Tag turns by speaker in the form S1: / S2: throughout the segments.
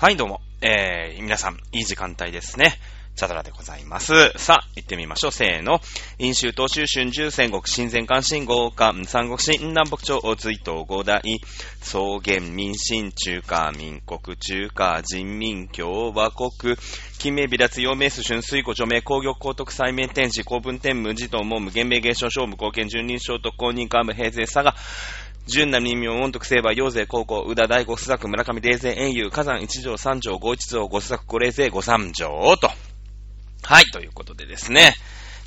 S1: はい、どうも。えー、皆さん、いい時間帯ですね。チャドラでございます。さあ、行ってみましょう。せーの。飲酒、東州、春秋、戦国、新前関、新豪関、三国新、南北朝、追悼、五代、草原、民進、中華、民国、中華、人民、共和国、金名、微脱、陽明、数春、水庫、除名、工業、高徳、西面、天使、公文、天文、児童、文武、厳明、芸商、勝負、貢献、順人、聖徳、公認、幹部、平成、佐賀、純な民名、音徳、聖馬、陽勢、高校、宇田、大五、須作、村上、霊勢、遠遊、火山、一条、三条、五一条、五須作、五霊勢、五三条、と。はい、ということでですね。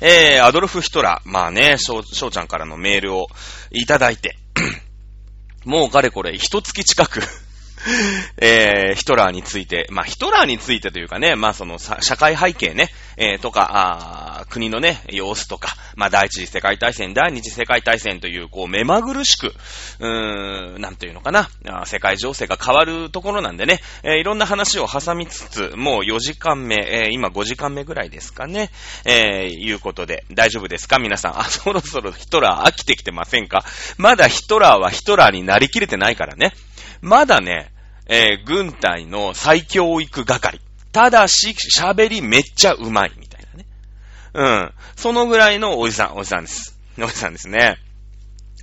S1: えー、アドルフ・ヒトラー、まあね、翔ちゃんからのメールをいただいて、もうかれこれ、一月近く えー、ヒトラーについて、まあ、ヒトラーについてというかね、まあ、その、社会背景ね、えー、とか、あ国のね、様子とか、まあ、第一次世界大戦、第二次世界大戦という、こう、目まぐるしく、うーん、なんていうのかな、世界情勢が変わるところなんでね、えー、いろんな話を挟みつつ、もう4時間目、えー、今5時間目ぐらいですかね、えー、いうことで、大丈夫ですか？皆さん。あ、そろそろヒトラー飽きてきてませんか？まだヒトラーはヒトラーになりきれてないからね。まだね、えー、軍隊の再教育係。ただし、喋りめっちゃうまい、みたいなね。うん。そのぐらいのおじさん、おじさんです。おじさんですね。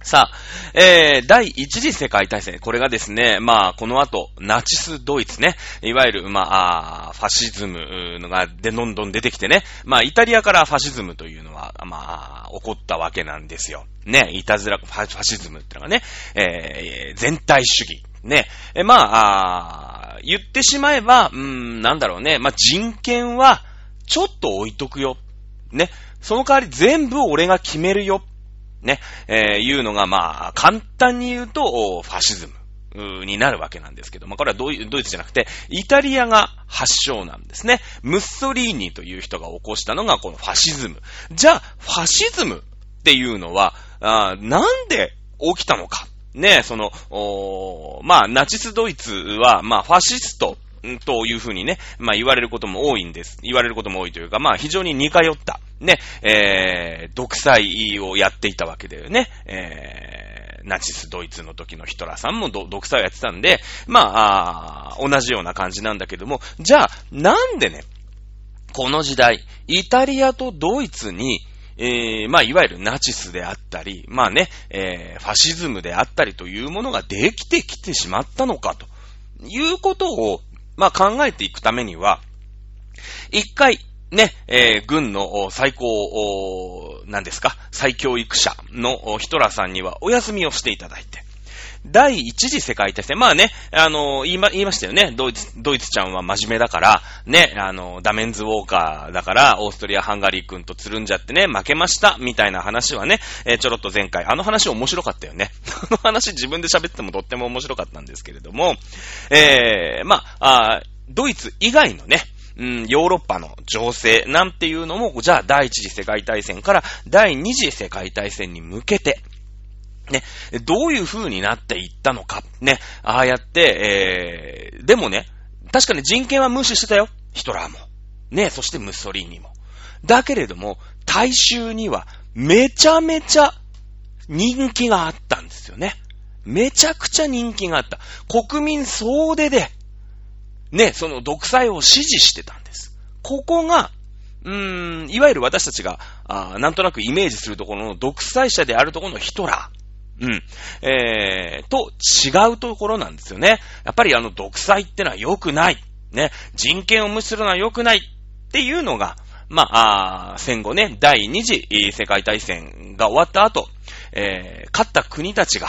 S1: さあ、えー、第一次世界大戦。これがですね、まあ、この後、ナチスドイツね。いわゆる、まあ、あファシズムのがで、どんどん出てきてね。まあ、イタリアからファシズムというのは、まあ、起こったわけなんですよ。ね、いたずら、ファシズムってのがね、えー、全体主義。ね、え、まあ、あ言ってしまえば、うーん、なんだろうね。まあ、人権は、ちょっと置いとくよ。ね。その代わり全部俺が決めるよ。ね、えー、いうのが、まあ、簡単に言うと、ファシズム。になるわけなんですけど、まあ、これはドイツじゃなくて、イタリアが発祥なんですね。ムッソリーニという人が起こしたのがこのファシズム。じゃあ、ファシズムっていうのは、あなんで起きたのか。ね、その、おまあ、ナチスドイツは、まあ、ファシストというふうにね、まあ言われることも多いんです。言われることも多いというか、まあ非常に似通った、ね、えー、独裁をやっていたわけだよね。えー、ナチスドイツの時のヒトラーさんも独裁をやってたんで、まあ、あ同じような感じなんだけども、じゃあ、なんでね、この時代、イタリアとドイツに、えー、まあ、いわゆるナチスであったり、まあね、えー、ファシズムであったりというものができてきてしまったのかということを、まあ、考えていくためには、一回、ね、えー、軍の最高、何ですか、最教育者のヒトラーさんにはお休みをしていただいて、第一次世界大戦。まあね、あの、言いま、言いましたよね。ドイツ、ドイツちゃんは真面目だから、ね、あの、ダメンズウォーカーだから、オーストリア・ハンガリー君とつるんじゃってね、負けました、みたいな話はね、えー、ちょろっと前回、あの話面白かったよね。あの話自分で喋ってもとっても面白かったんですけれども、えー、まあ、あドイツ以外のね、うん、ヨーロッパの情勢なんていうのも、じゃあ第一次世界大戦から第二次世界大戦に向けて、ね、どういう風になっていったのか。ね、ああやって、えー、でもね、確かに人権は無視してたよ。ヒトラーも。ね、そしてムッソリーニも。だけれども、大衆にはめちゃめちゃ人気があったんですよね。めちゃくちゃ人気があった。国民総出で、ね、その独裁を支持してたんです。ここが、うーん、いわゆる私たちが、あなんとなくイメージするところの独裁者であるところのヒトラー。うん。えー、と違うところなんですよね。やっぱりあの独裁ってのは良くない。ね。人権を無視するのは良くないっていうのが、まあ、あ戦後ね、第二次世界大戦が終わった後、えー、勝った国たちが、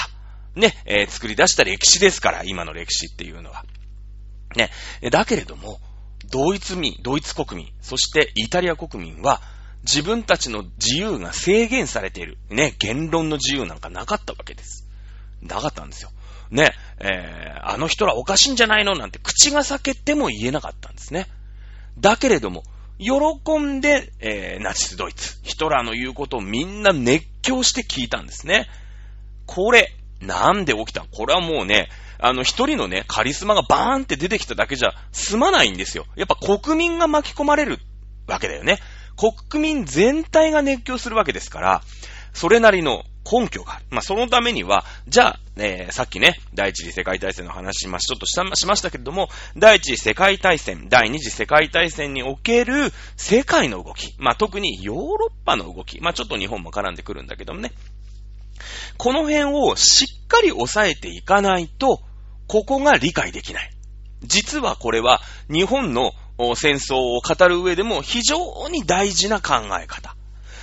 S1: ね、えー、作り出した歴史ですから、今の歴史っていうのは。ね。だけれども、ドイツ民、ドイツ国民、そしてイタリア国民は、自分たちの自由が制限されている。ね、言論の自由なんかなかったわけです。なかったんですよ。ね、えー、あの人らおかしいんじゃないの？なんて口が裂けても言えなかったんですね。だけれども、喜んで、えー、ナチスドイツ、ヒトラーの言うことをみんな熱狂して聞いたんですね。これ、なんで起きた？これはもうね、あの一人のね、カリスマがバーンって出てきただけじゃ済まないんですよ。やっぱ国民が巻き込まれるわけだよね。国民全体が熱狂するわけですから、それなりの根拠がある。まあ、そのためには、じゃあ、えー、さっきね、第一次世界大戦の話しまし、ちょっとした、しましたけれども、第一次世界大戦、第二次世界大戦における世界の動き、まあ、特にヨーロッパの動き、まあ、ちょっと日本も絡んでくるんだけどもね、この辺をしっかり押さえていかないと、ここが理解できない。実はこれは日本の戦争を語る上でも非常に大事な考え方。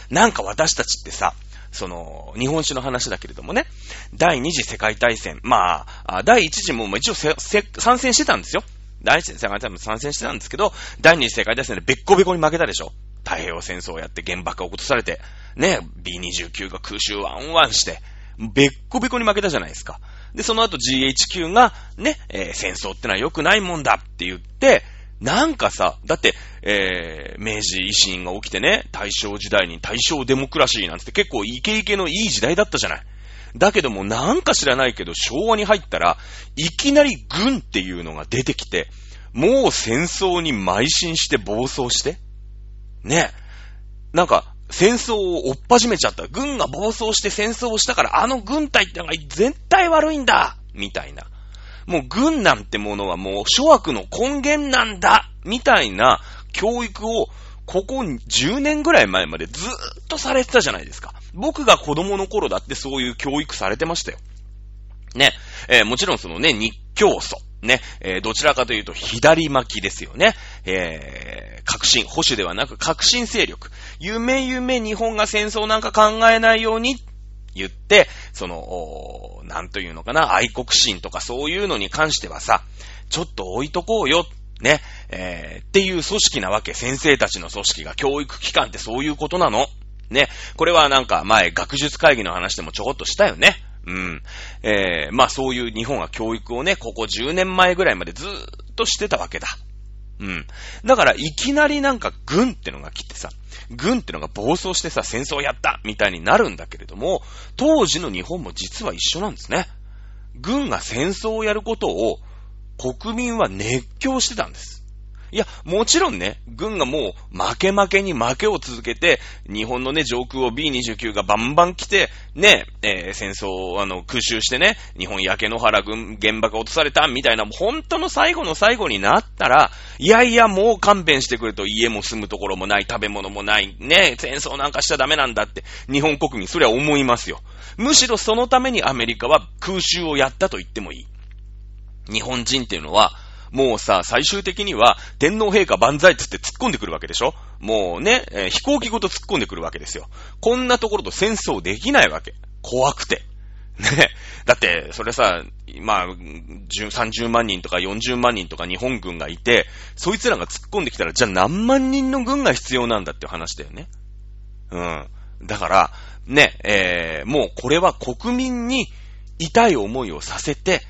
S1: なんか私たちってさ、その、日本史の話だけれどもね、第二次世界大戦、まあ、第一次も一応参戦してたんですよ。第一次世界大戦も参戦してたんですけど、第二次世界大戦でべっこべこに負けたでしょ。太平洋戦争をやって原爆が落とされて、ね、B29 が空襲ワンワンして、べっこべこに負けたじゃないですか。で、その後 GHQ が、ね、えー、戦争ってのは良くないもんだって言って、なんかさ、だって、えー、明治維新が起きてね、大正時代に大正デモクラシーなんて結構イケイケのいい時代だったじゃない。だけどもなんか知らないけど昭和に入ったら、いきなり軍っていうのが出てきて、もう戦争に邁進して暴走して。ね。なんか、戦争を追っ始めちゃった。軍が暴走して戦争をしたから、あの軍隊ってのが絶対悪いんだみたいな。もう軍なんてものはもう諸悪の根源なんだみたいな教育をここ10年ぐらい前までずーっとされてたじゃないですか。僕が子供の頃だってそういう教育されてましたよ。ね。えー、もちろんそのね、日教祖。ね。えー、どちらかというと左巻きですよね。えー、革新、保守ではなく革新勢力。夢夢日本が戦争なんか考えないように言って、その、なんというのかな、愛国心とかそういうのに関してはさ、ちょっと置いとこうよ、ね、えー、っていう組織なわけ。先生たちの組織が教育機関ってそういうことなの。ね。これはなんか前、学術会議の話でもちょこっとしたよね。うん。えー、まあそういう日本は教育をね、ここ10年前ぐらいまでずーっとしてたわけだ。うん。だから、いきなりなんか軍ってのが来てさ、軍ってのが暴走してさ、戦争やったみたいになるんだけれども、当時の日本も実は一緒なんですね。軍が戦争をやることを国民は熱狂してたんです。いや、もちろんね、軍がもう負け負けに負けを続けて、日本のね、上空を B29 がバンバン来て、ね、えー、戦争をあの空襲してね、日本焼け野原軍原爆が落とされたみたいな、本当の最後の最後になったら、いやいや、もう勘弁してくれと、家も住むところもない、食べ物もない、ね、戦争なんかしちゃダメなんだって、日本国民、それは思いますよ。むしろそのためにアメリカは空襲をやったと言ってもいい。日本人っていうのは、もうさ、最終的には、天皇陛下万歳つって突っ込んでくるわけでしょ？もうね、えー、飛行機ごと突っ込んでくるわけですよ。こんなところと戦争できないわけ。怖くて。ね。だって、それさ、まあ、30万人とか40万人とか日本軍がいて、そいつらが突っ込んできたら、じゃあ何万人の軍が必要なんだって話だよね。うん。だから、ね、えー、もうこれは国民に痛い思いをさせて、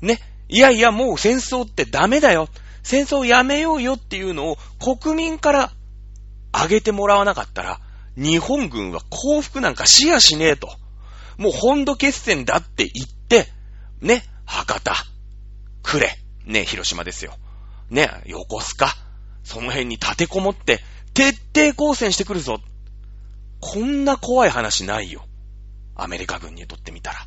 S1: ね、いやいや、もう戦争ってダメだよ。戦争やめようよっていうのを国民から上げてもらわなかったら、日本軍は降伏なんかしやしねえと。もう本土決戦だって言って、ね、博多、呉、ね、広島ですよ。ね、横須賀、その辺に立てこもって、徹底抗戦してくるぞ。こんな怖い話ないよ。アメリカ軍にとってみたら。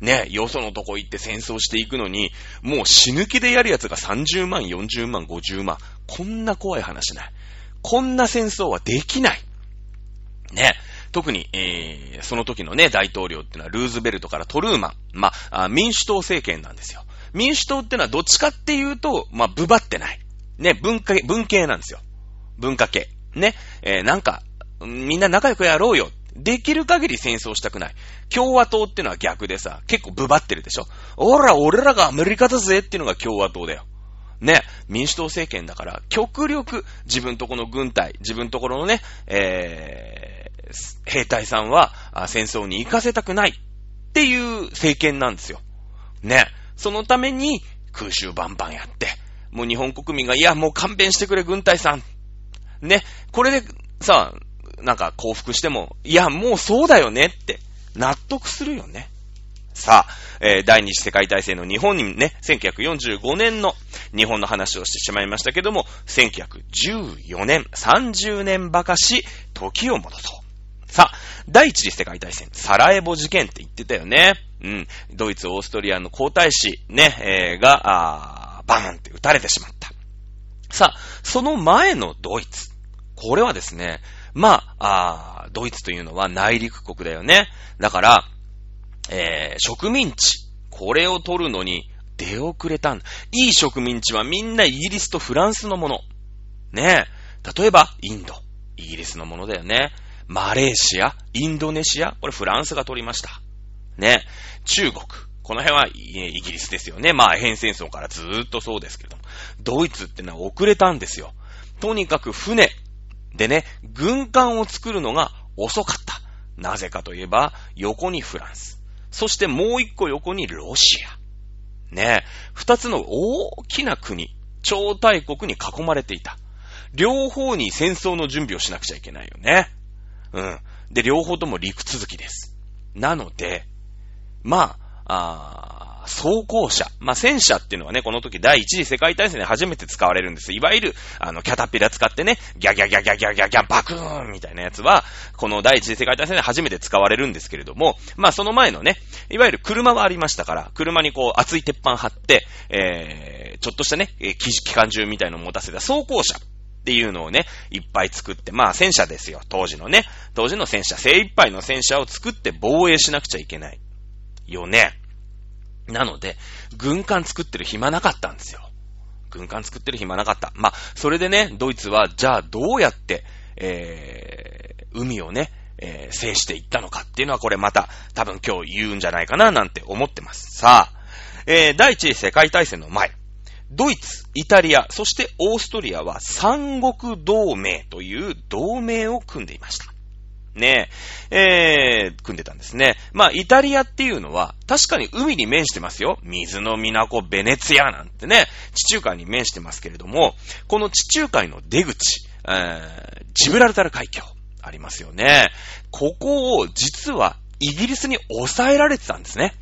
S1: ね、よそのとこ行って戦争していくのに、もう死ぬ気でやるやつが30万、40万、50万。こんな怖い話ない。こんな戦争はできない。ね。特に、えー、その時のね、大統領ってのはルーズベルトからトルーマン。まあ、民主党政権なんですよ。民主党ってのはどっちかっていうと、まあ、ブバってない。ね、文化、文系なんですよ。文化系。ね、えー、なんか、みんな仲良くやろうよ。できる限り戦争したくない。共和党ってのは逆でさ、結構ブバってるでしょおら、俺らがアメリカだぜっていうのが共和党だよ。ね、民主党政権だから、極力自分とこの軍隊、自分ところのね、えー、兵隊さんは戦争に行かせたくないっていう政権なんですよ。ね、そのために空襲バンバンやって、もう日本国民が、いや、もう勘弁してくれ、軍隊さん。ね、これでさ、なんか降伏しても、いや、もうそうだよねって納得するよね。さあ、えー、第二次世界大戦の日本にね、1945年の日本の話をしてしまいましたけども、1914年、30年ばかし、時を戻そう。さあ、第一次世界大戦、サラエボ事件って言ってたよね。うん。ドイツ、オーストリアの皇太子、ね、えー、が、あバーンって撃たれてしまった。さあ、その前のドイツ。これはですね、まあ、あドイツというのは内陸国だよね。だから、えー、植民地。これを取るのに出遅れたんだ。いい植民地はみんなイギリスとフランスのもの。ねえ。例えば、インド。イギリスのものだよね。マレーシア、インドネシア。これフランスが取りました。ね。中国。この辺はイギリスですよね。まあ、変戦争からずーっとそうですけども。ドイツってのは遅れたんですよ。とにかく船。でね、軍艦を作るのが遅かった。なぜかといえば、横にフランス。そしてもう一個横にロシア。ね二つの大きな国、超大国に囲まれていた。両方に戦争の準備をしなくちゃいけないよね。うん。で、両方とも陸続きです。なので、まあ、あ装甲車。まあ、戦車っていうのはね、この時第一次世界大戦で初めて使われるんです。いわゆる、あの、キャタピラ使ってね、ギャギャギャギャギャギャギャバクーンみたいなやつは、この第一次世界大戦で初めて使われるんですけれども、まあ、その前のね、いわゆる車はありましたから、車にこう、熱い鉄板張って、えー、ちょっとしたね、機関銃みたいのを持たせた装甲車。っていうのをね、いっぱい作って、まあ戦車ですよ、当時のね。当時の戦車、精一杯の戦車を作って防衛しなくちゃいけない。よね。なので、軍艦作ってる暇なかったんですよ。軍艦作ってる暇なかった。まあ、それでね、ドイツは、じゃあどうやって、えー、海をね、えー、制していったのかっていうのはこれまた多分今日言うんじゃないかななんて思ってます。さあ、えー、第一次世界大戦の前、ドイツ、イタリア、そしてオーストリアは三国同盟という同盟を組んでいました。ねえ、えー、組んでたんですね。まあ、イタリアっていうのは、確かに海に面してますよ。水の港、ベネツィアなんてね、地中海に面してますけれども、この地中海の出口、えー、ジブラルタル海峡、ありますよね。ここを、実は、イギリスに抑えられてたんですね。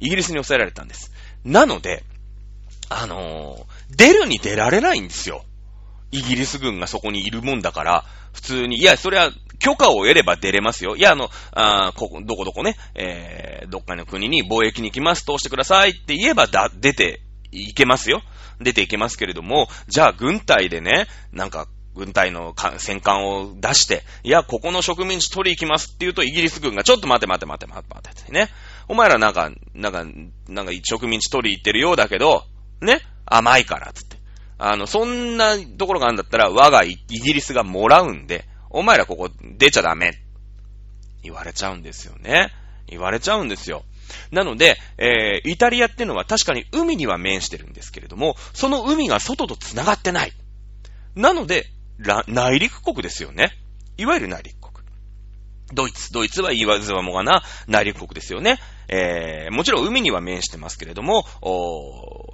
S1: イギリスに抑えられてたんです。なので、あのー、出るに出られないんですよ。イギリス軍がそこにいるもんだから、普通に、いや、それは許可を得れば出れますよ。いや、あの、あここ、どこどこね、えー、どっかの国に貿易に行きます、通してくださいって言えばだ、出ていけますよ。出ていけますけれども、じゃあ軍隊でね、なんか、軍隊の戦艦を出して、いや、ここの植民地取り行きますって言うと、イギリス軍がちょっと待て待て待て待て待てってね。お前らなんか、なんか、なんか植民地取り行ってるようだけど、ね、甘いから、つって。あの、そんなところがあるんだったら、我がイギリスがもらうんで、お前らここ出ちゃダメ。言われちゃうんですよね。言われちゃうんですよ。なので、えー、イタリアっていうのは確かに海には面してるんですけれども、その海が外と繋がってない。なので、内陸国ですよね。いわゆる内陸。ドイツ、ドイツは言わずはもがな内陸国ですよね。えー、もちろん海には面してますけれども、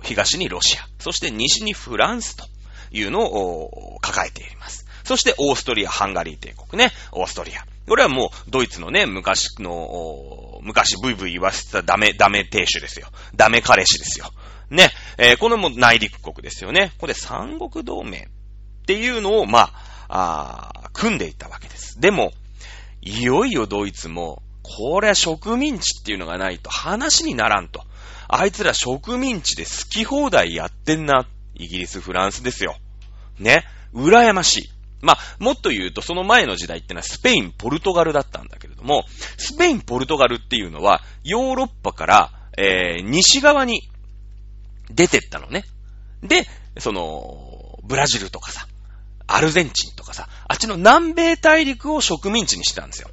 S1: 東にロシア、そして西にフランスというのを抱えています。そしてオーストリア、ハンガリー帝国ね、オーストリア。これはもうドイツのね、昔の、昔ブイブイ言わせてたダメ、ダメ亭主ですよ。ダメ彼氏ですよ。ね、えー、これも内陸国ですよね。これ三国同盟っていうのを、まあ、あ組んでいったわけです。でも、いよいよドイツも、これは植民地っていうのがないと話にならんと。あいつら植民地で好き放題やってんな。イギリス、フランスですよ。ね。羨ましい。まあ、もっと言うと、その前の時代ってのはスペイン、ポルトガルだったんだけれども、スペイン、ポルトガルっていうのは、ヨーロッパから、えー、西側に出てったのね。で、その、ブラジルとかさ、アルゼンチンとかさ、あっちの南米大陸を植民地にしてたんですよ。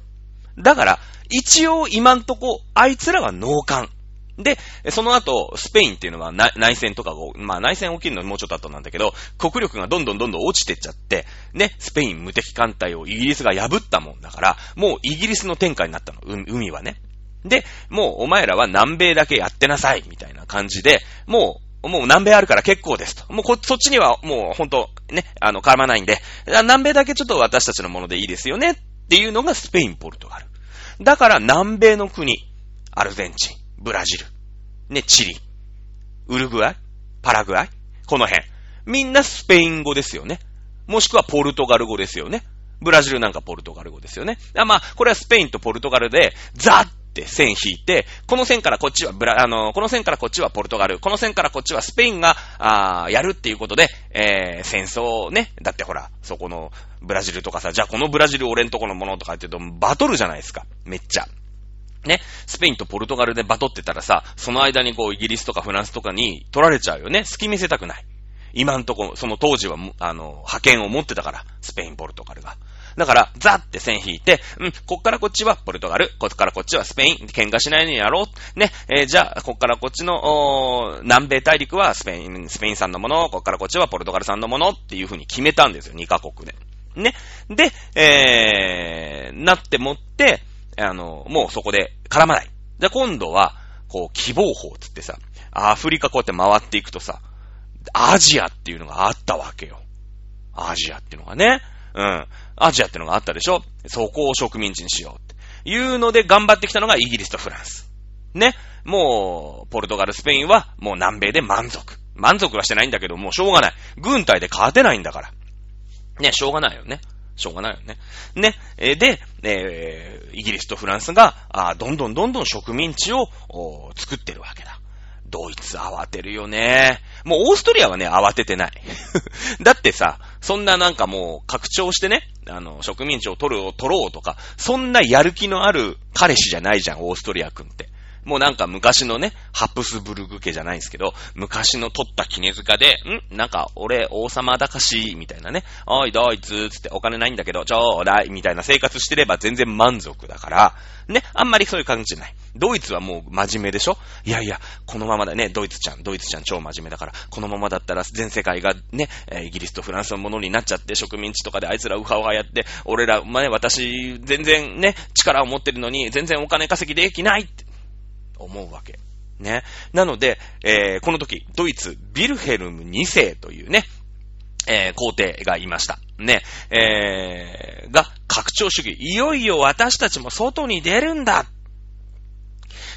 S1: だから、一応今んとこ、あいつらは農艦。で、その後、スペインっていうのは内戦とかが、まあ内戦起きるのもうちょっと後なんだけど、国力がどんどんどんどん落ちてっちゃって、ね、スペイン無敵艦隊をイギリスが破ったもんだから、もうイギリスの天下になったの、海はね。で、もうお前らは南米だけやってなさい、みたいな感じで、もう、もう南米あるから結構ですと。もうこ、そっちにはもうほんと、ね、あの、絡まないんで、南米だけちょっと私たちのものでいいですよね、っていうのがスペイン、ポルトガル。だから南米の国、アルゼンチン、ブラジル、ね、チリ、ウルグアイ、パラグアイ、この辺。みんなスペイン語ですよね。もしくはポルトガル語ですよね。ブラジルなんかポルトガル語ですよね。あまあ、これはスペインとポルトガルで、ザって線引いて、この線からこっちはブラ、あの、この線からこっちはポルトガル、この線からこっちはスペインが、あやるっていうことで、えー、戦争をね。だってほら、そこの、ブラジルとかさ、じゃあこのブラジル俺んとこのものとかってると、バトルじゃないですか。めっちゃ。ね、スペインとポルトガルでバトってたらさ、その間にこう、イギリスとかフランスとかに取られちゃうよね。隙見せたくない。今んとこ、その当時は、あの、派遣を持ってたから、スペイン、ポルトガルが。だから、ザって線引いて、うん、こっからこっちはポルトガル、こっからこっちはスペイン、喧嘩しないようにやろう。ね、えー、じゃあ、こっからこっちの、南米大陸はスペイン、スペイン産のもの、こっからこっちはポルトガル産のものっていう風に決めたんですよ、2カ国で。ね。で、えー、なってもって、あの、もうそこで絡まない。で、今度は、こう、希望法つってさ、アフリカこうやって回っていくとさ、アジアっていうのがあったわけよ。アジアっていうのがね。うん。アジアってのがあったでしょ？そこを植民地にしようっていうので頑張ってきたのがイギリスとフランス。ね。もう、ポルトガル、スペインはもう南米で満足。満足はしてないんだけど、もうしょうがない。軍隊で勝てないんだから。ね、しょうがないよね。しょうがないよね。ね。で、えー、イギリスとフランスが、あどんどんどんどん植民地を作ってるわけだ。ドイツ慌てるよね。もうオーストリアはね、慌ててない。だってさ、そんななんかもう拡張してね、あの、植民地を取る、取ろうとか、そんなやる気のある彼氏じゃないじゃん、オーストリア君って。もうなんか昔のね、ハプスブルグ家じゃないんですけど、昔の取った絹塚で、ん？なんか俺王様だかし、みたいなね、おいドイツつってお金ないんだけど、ちょうだい、みたいな生活してれば全然満足だから、ね、あんまりそういう感じじゃない。ドイツはもう真面目でしょ？いやいや、このままだね、ドイツちゃん、ドイツちゃん超真面目だから、このままだったら全世界がね、イギリスとフランスのものになっちゃって、植民地とかであいつらウハウハやって、俺ら、まあね、私、全然ね、力を持ってるのに、全然お金稼ぎできないって思うわけ。ね。なので、えー、この時、ドイツ、ビルヘルム2世というね、えー、皇帝がいました。ね、えー、が、拡張主義。いよいよ私たちも外に出るんだ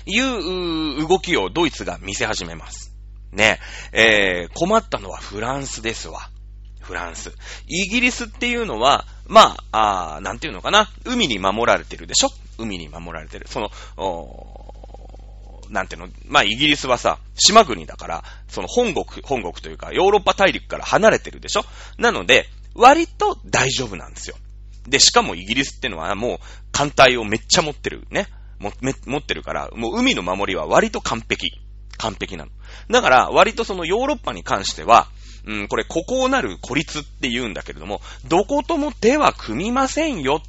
S1: いう動きをドイツが見せ始めます。ね、えー、困ったのはフランスですわ。フランス。イギリスっていうのは、まあ、あなんていうのかな。海に守られてるでしょ？海に守られてる。その、なんていうの、まあ、イギリスはさ、島国だから、その本国、本国というか、ヨーロッパ大陸から離れてるでしょ？なので、割と大丈夫なんですよ。で、しかもイギリスってのはもう、艦隊をめっちゃ持ってるね？も、め、持ってるから、もう海の守りは割と完璧。完璧なの。だから、割とそのヨーロッパに関しては、うん、これ、ここなる孤立って言うんだけれども、どことも手は組みませんよ。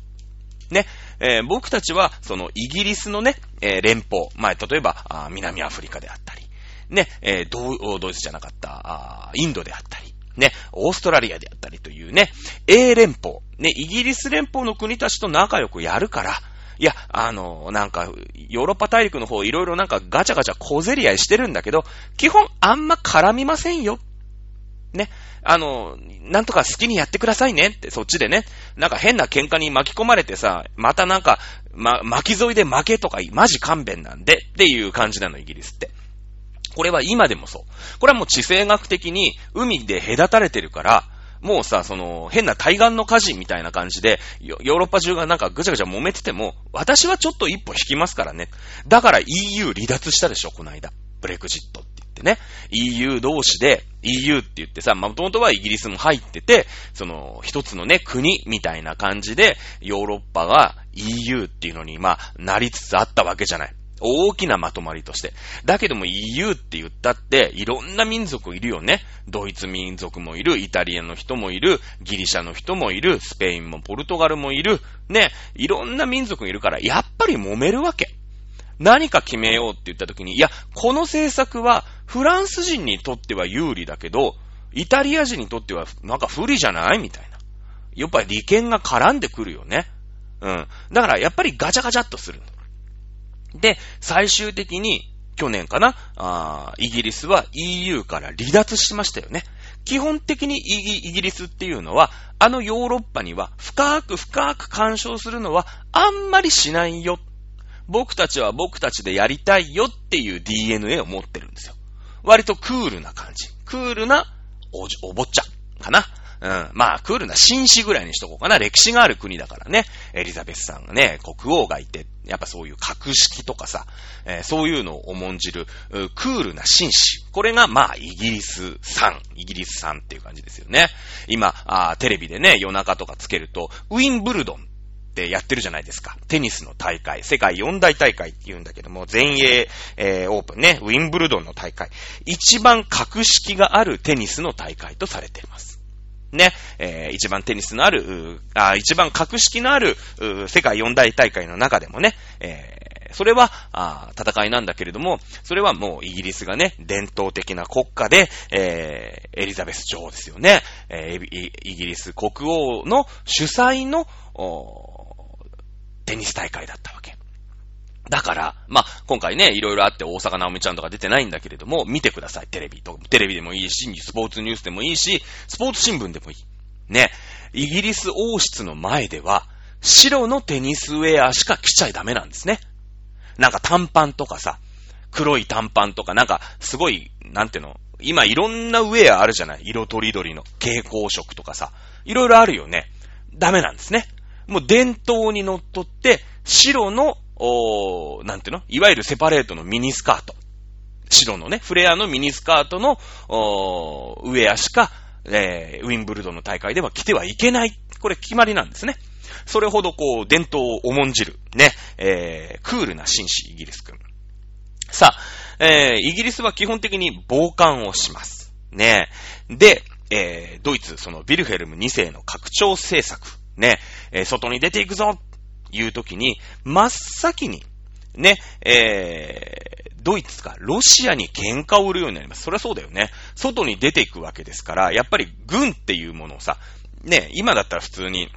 S1: ね？えー、僕たちは、そのイギリスのね、えー、連邦、まあ、例えばあ、南アフリカであったり、ね、えー、ドドイツじゃなかった。あ、インドであったり、ね、オーストラリアであったりというね、英連邦、ね、イギリス連邦の国たちと仲良くやるから、いや、あの、なんか、ヨーロッパ大陸の方いろいろなんかガチャガチャ小競り合いしてるんだけど、基本あんま絡みませんよ。ね。あの、なんとか好きにやってくださいねって、そっちでね。なんか変な喧嘩に巻き込まれてさ、またなんか、ま、巻き添いで負けとか、マジ勘弁なんで、っていう感じなの、イギリスって。これは今でもそう。これはもう地政学的に海で隔たれてるから、もうさ、その、変な対岸の火事みたいな感じで、ヨーロッパ中がなんかぐちゃぐちゃ揉めてても、私はちょっと一歩引きますからね。だから EU 離脱したでしょ、この間。ブレクジットって言ってね。EU 同士で、EU って言ってさ、ま、もともとはイギリスも入ってて、その、一つのね、国みたいな感じで、ヨーロッパが EU っていうのに、まあ、なりつつあったわけじゃない。大きなまとまりとして。だけども EU って言ったって、いろんな民族いるよね。ドイツ民族もいる、イタリアの人もいる、ギリシャの人もいる、スペインもポルトガルもいる。ね。いろんな民族いるから、やっぱり揉めるわけ。何か決めようって言った時に、いや、この政策はフランス人にとっては有利だけど、イタリア人にとってはなんか不利じゃないみたいな。やっぱり利権が絡んでくるよね。うん。だからやっぱりガチャガチャっとする。で、最終的に、去年かな？あイギリスは EU から離脱しましたよね。基本的にイギリスっていうのは、あのヨーロッパには深く深く干渉するのはあんまりしないよ。僕たちは僕たちでやりたいよっていう DNA を持ってるんですよ。割とクールな感じ。クールなおじお坊ちゃかな。うん。まあ、クールな紳士ぐらいにしとこうかな。歴史がある国だからね。エリザベスさんがね、国王がいて、やっぱそういう格式とかさ、えー、そういうのを重んじる、クールな紳士。これが、まあ、イギリス産。イギリス産っていう感じですよね。今、テレビでね、夜中とかつけると、ウィンブルドンってやってるじゃないですか。テニスの大会。世界四大大会って言うんだけども、全英、えー、オープンね、ウィンブルドンの大会。一番格式があるテニスの大会とされています。ね、えー、一番テニスのある、あ一番格式のある、世界四大大会の中でもね、えー、それは、あ戦いなんだけれども、それはもうイギリスがね、伝統的な国家で、えー、エリザベス女王ですよね。えー、イギリス国王の主催の、テニス大会だったわけ。だから、まあ、今回ね、いろいろあって大阪直美ちゃんとか出てないんだけれども、見てください、テレビと。テレビでもいいし、スポーツニュースでもいいし、スポーツ新聞でもいい。ね。イギリス王室の前では、白のテニスウェアしか着ちゃダメなんですね。なんか短パンとかさ、黒い短パンとか、なんか、すごい、なんていうの、今いろんなウェアあるじゃない色とりどりの蛍光色とかさ、いろいろあるよね。ダメなんですね。もう伝統にのっとって、白のおーなんていうの？いわゆるセパレートのミニスカート。白のね、フレアのミニスカートの、おーウェアしか、えー、ウィンブルドンの大会では着てはいけない。これ決まりなんですね。それほどこう、伝統を重んじる、ね、えー、クールな紳士、イギリス君。さあ、えー、イギリスは基本的に傍観をします。ね。で、えー、ドイツ、そのビルヘルム2世の拡張政策、ね、えー、外に出ていくぞいう時に、真っ先に、ね、えー、ドイツかロシアに喧嘩を売るようになります。そりゃそうだよね。外に出ていくわけですから、やっぱり軍っていうものをさ、ね、今だったら普通に、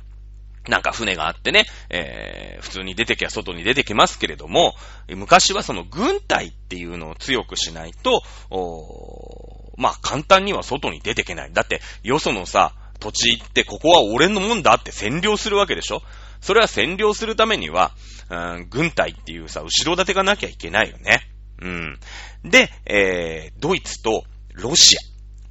S1: なんか船があってね、えー、普通に出てきゃ外に出てきますけれども、昔はその軍隊っていうのを強くしないと、おまあ簡単には外に出てけない。だって、よそのさ、土地行ってここは俺のもんだって占領するわけでしょ？それは占領するためには、うん、軍隊っていうさ、後ろ盾がなきゃいけないよね。うん。で、えー、ドイツとロシア。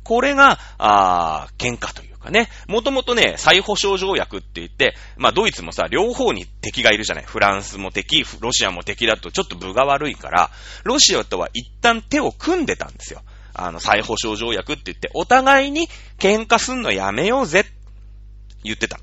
S1: これが、あ喧嘩というかね。もともとね、再保障条約って言って、まあドイツもさ、両方に敵がいるじゃない。フランスも敵、ロシアも敵だとちょっと分が悪いから、ロシアとは一旦手を組んでたんですよ。あの、再保障条約って言って、お互いに喧嘩すんのやめようぜ、言ってた。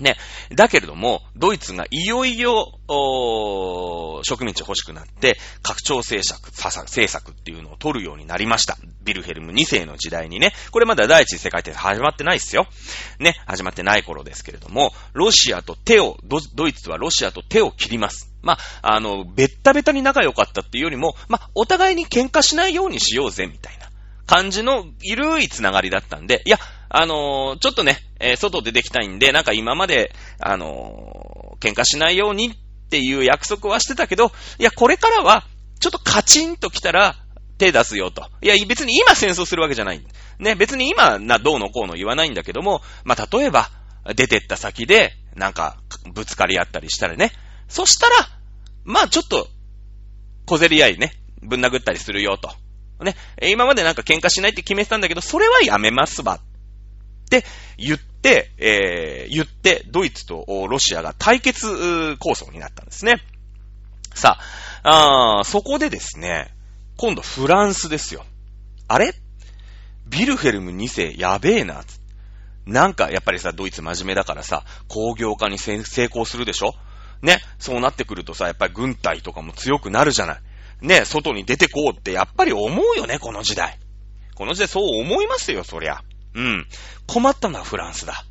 S1: ね。だけれども、ドイツがいよいよ、植民地欲しくなって、拡張政策、政策っていうのを取るようになりました。ビルヘルム2世の時代にね。これまだ第一次世界大戦始まってないっすよ。ね。始まってない頃ですけれども、ロシアと手を、ドイツはロシアと手を切ります。まあ、あの、べったべたに仲良かったっていうよりも、まあ、お互いに喧嘩しないようにしようぜ、みたいな感じの、ゆるいつながりだったんで、いや、あのー、ちょっとね、えー、外出てきたいんで、なんか今まで、あのー、喧嘩しないようにっていう約束はしてたけど、いや、これからは、ちょっとカチンと来たら、手出すよと。いや、別に今戦争するわけじゃない。ね、別に今、な、どうのこうの言わないんだけども、まあ、例えば、出てった先で、なんか、ぶつかり合ったりしたらね。そしたら、まあ、ちょっと、小競り合いね、ぶん殴ったりするよと。ね、今までなんか喧嘩しないって決めてたんだけど、それはやめますわ。って言って、えー、言って、ドイツとロシアが対決構想になったんですね。さあ、あそこでですね、今度フランスですよ。あれ？ビルヘルム2世やべえな。なんかやっぱりさ、ドイツ真面目だからさ、工業化に成功するでしょ？ね、そうなってくるとさ、やっぱり軍隊とかも強くなるじゃない。ね、外に出てこうってやっぱり思うよね、この時代。この時代そう思いますよ、そりゃ。うん。困ったのはフランスだ。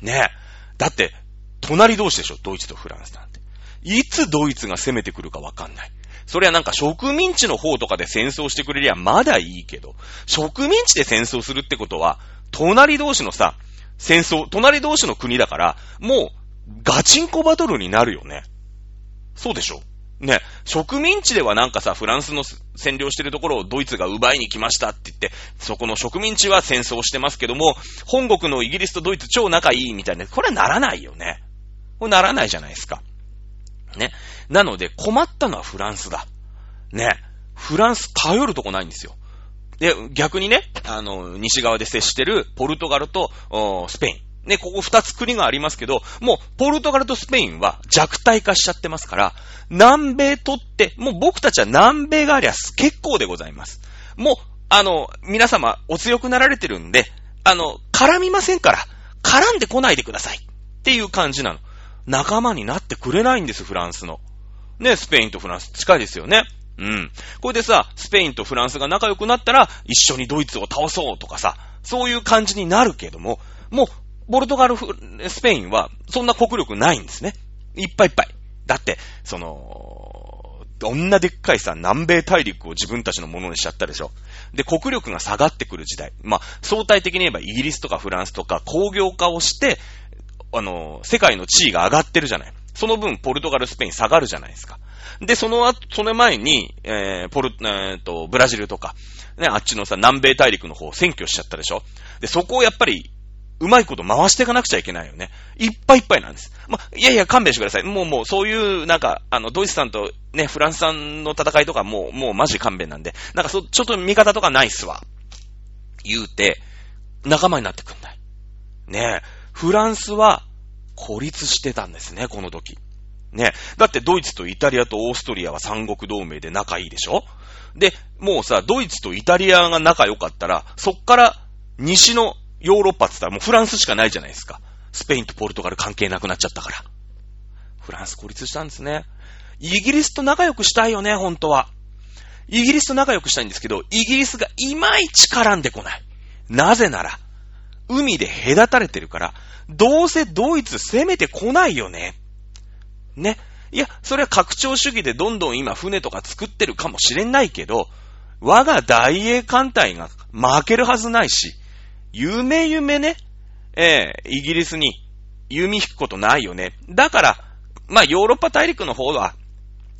S1: ねだって、隣同士でしょ、ドイツとフランスなんて。いつドイツが攻めてくるかわかんない。それはなんか植民地の方とかで戦争してくれりゃまだいいけど、植民地で戦争するってことは、隣同士のさ、戦争、隣同士の国だから、もう、ガチンコバトルになるよね。そうでしょ？ね、植民地ではなんかさ、フランスの占領してるところをドイツが奪いに来ましたって言って、そこの植民地は戦争してますけども、本国のイギリスとドイツ超仲いいみたいな、これはならないよね。これならないじゃないですか。ね。なので困ったのはフランスだ。ね。フランス頼るとこないんですよ。で、逆にね、あの、西側で接してるポルトガルとスペイン。ね、ここ二つ国がありますけど、もう、ポルトガルとスペインは弱体化しちゃってますから、南米取って、もう僕たちは南米がありゃ結構でございます。もう、あの、皆様、お強くなられてるんで、あの、絡みませんから、絡んでこないでください。っていう感じなの。仲間になってくれないんです、フランスの。ね、スペインとフランス近いですよね。うん。これでさ、スペインとフランスが仲良くなったら、一緒にドイツを倒そうとかさ、そういう感じになるけども、もう、ポルトガル、スペインは、そんな国力ないんですね。いっぱいいっぱい。だって、その、どんなでっかいさ、南米大陸を自分たちのものにしちゃったでしょ。で、国力が下がってくる時代。まあ、相対的に言えばイギリスとかフランスとか工業化をして、あの、世界の地位が上がってるじゃない。その分、ポルトガル、スペイン下がるじゃないですか。で、その後、その前に、えー、ポル、えー、と、ブラジルとか、ね、あっちのさ、南米大陸の方を占拠しちゃったでしょで、そこをやっぱり、うまいこと回していかなくちゃいけないよね。いっぱいいっぱいなんです。まいやいや、勘弁してください。もうもう、そういう、なんか、あの、ドイツさんとね、フランスさんの戦いとかもう、もうマジ勘弁なんで、なんかそ、ちょっと味方とかないっすわ。言うて、仲間になってくんない。ねえ、フランスは孤立してたんですね、この時。ね。だってドイツとイタリアとオーストリアは三国同盟で仲いいでしょで、もうさ、ドイツとイタリアが仲良かったら、そっから西のヨーロッパって言ったらもうフランスしかないじゃないですか。スペインとポルトガル関係なくなっちゃったから。フランス孤立したんですね。イギリスと仲良くしたいよね、本当は。イギリスと仲良くしたいんですけど、イギリスがいまいち絡んでこない。なぜなら、海で隔たれてるから、どうせドイツ攻めてこないよね。ね。いや、それは拡張主義でどんどん今船とか作ってるかもしれないけど、我が大英艦隊が負けるはずないし、夢夢ね、ええー、イギリスに弓引くことないよね。だから、まあヨーロッパ大陸の方は、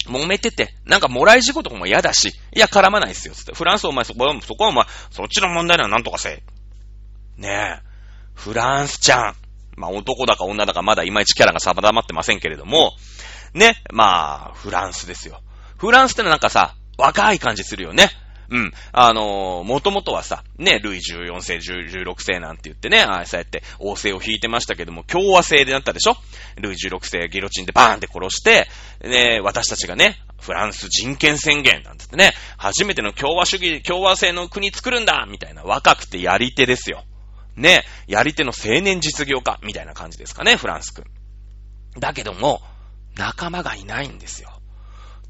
S1: 揉めてて、なんかもらい事故とかも嫌だし、いや、絡まないっすよ、つって。フランスお前そこは、そこはお前、そっちの問題ならなんとかせえ。ねえ。フランスちゃん。まあ男だか女だかまだいまいちキャラが定まってませんけれども、ね、まあ、フランスですよ。フランスってなんかさ、若い感じするよね。うん。あのー、もともとはさ、ね、ルイ14世、16世なんて言ってね、ああ、そうやって王政を引いてましたけども、共和制でなったでしょ？ルイ16世、ギロチンでバーンって殺して、ね、私たちがね、フランス人権宣言なんつってね、初めての共和主義、共和制の国作るんだみたいな若くてやり手ですよ。ね、やり手の青年実業家みたいな感じですかね、フランス君。だけども、仲間がいないんですよ。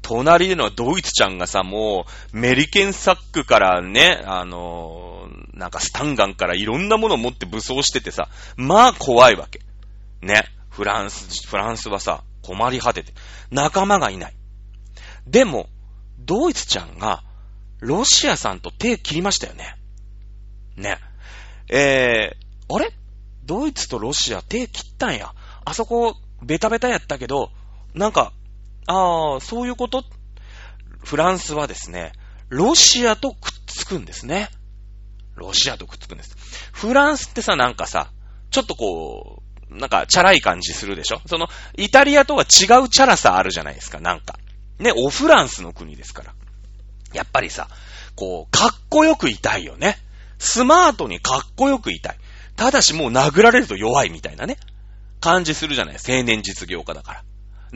S1: 隣でのドイツちゃんがさ、もう、メリケンサックからね、あのー、なんかスタンガンからいろんなものを持って武装しててさ、まあ怖いわけ。ね。フランス、フランスはさ、困り果てて、仲間がいない。でも、ドイツちゃんが、ロシアさんと手切りましたよね。ね。えー、あれ？ドイツとロシア手切ったんや。あそこ、ベタベタやったけど、なんか、ああ、そういうこと？フランスはですね、ロシアとくっつくんですね。ロシアとくっつくんです。フランスってさ、なんかさ、ちょっとこう、なんか、チャラい感じするでしょ？その、イタリアとは違うチャラさあるじゃないですか、なんか。ね、オフランスの国ですから。やっぱりさ、こう、かっこよくいたいよね。スマートにかっこよくいたい。ただしもう殴られると弱いみたいなね、感じするじゃない？青年実業家だから。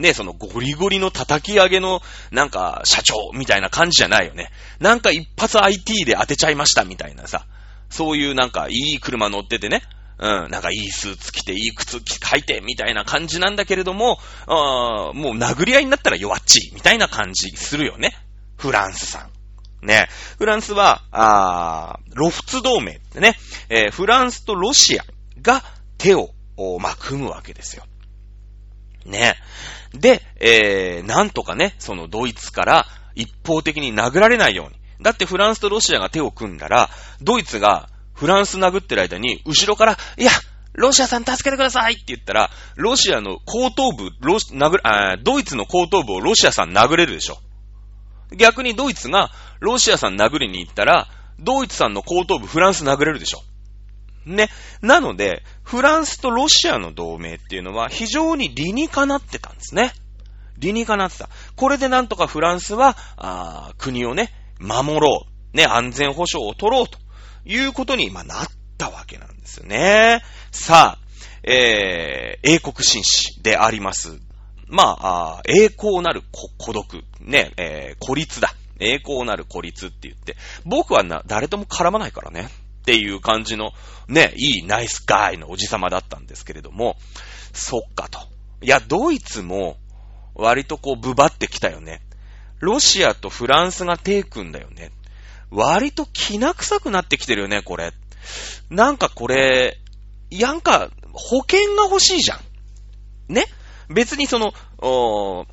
S1: ね、そのゴリゴリの叩き上げの、なんか、社長みたいな感じじゃないよね。なんか一発 IT で当てちゃいましたみたいなさ。そういうなんか、いい車乗っててね。うん、なんかいいスーツ着て、いい靴履いて、みたいな感じなんだけれども、あもう殴り合いになったら弱っちい、みたいな感じするよね。フランスさん。ね。フランスは、あロフツ同盟ってね、えー、フランスとロシアが手を、まあ、組むわけですよ。ね。で、えー、なんとかね、そのドイツから一方的に殴られないように。だってフランスとロシアが手を組んだら、ドイツがフランス殴ってる間に、後ろから、いや、ロシアさん助けてくださいって言ったら、ロシアの後頭部、ロシ殴あドイツの後頭部をロシアさん殴れるでしょ。逆にドイツがロシアさん殴りに行ったら、ドイツさんの後頭部フランス殴れるでしょ。ね。なので、フランスとロシアの同盟っていうのは非常に理にかなってたんですね。理にかなってた。これでなんとかフランスは、あ国をね、守ろう。ね、安全保障を取ろうということに、まあ、なったわけなんですよね。さあ、えー、英国紳士であります。まあ、あ栄光なる孤独。ね、えー、孤立だ。栄光なる孤立って言って、僕はな、誰とも絡まないからね。っていう感じの、ね、いいナイスガイのおじさまだったんですけれども、そっかと。いや、ドイツも、割とこう、ブバってきたよね。ロシアとフランスが手組んだよね。割と気な臭くなってきてるよね、これ。なんかこれ、なんか、保険が欲しいじゃん。ね？別にその、おー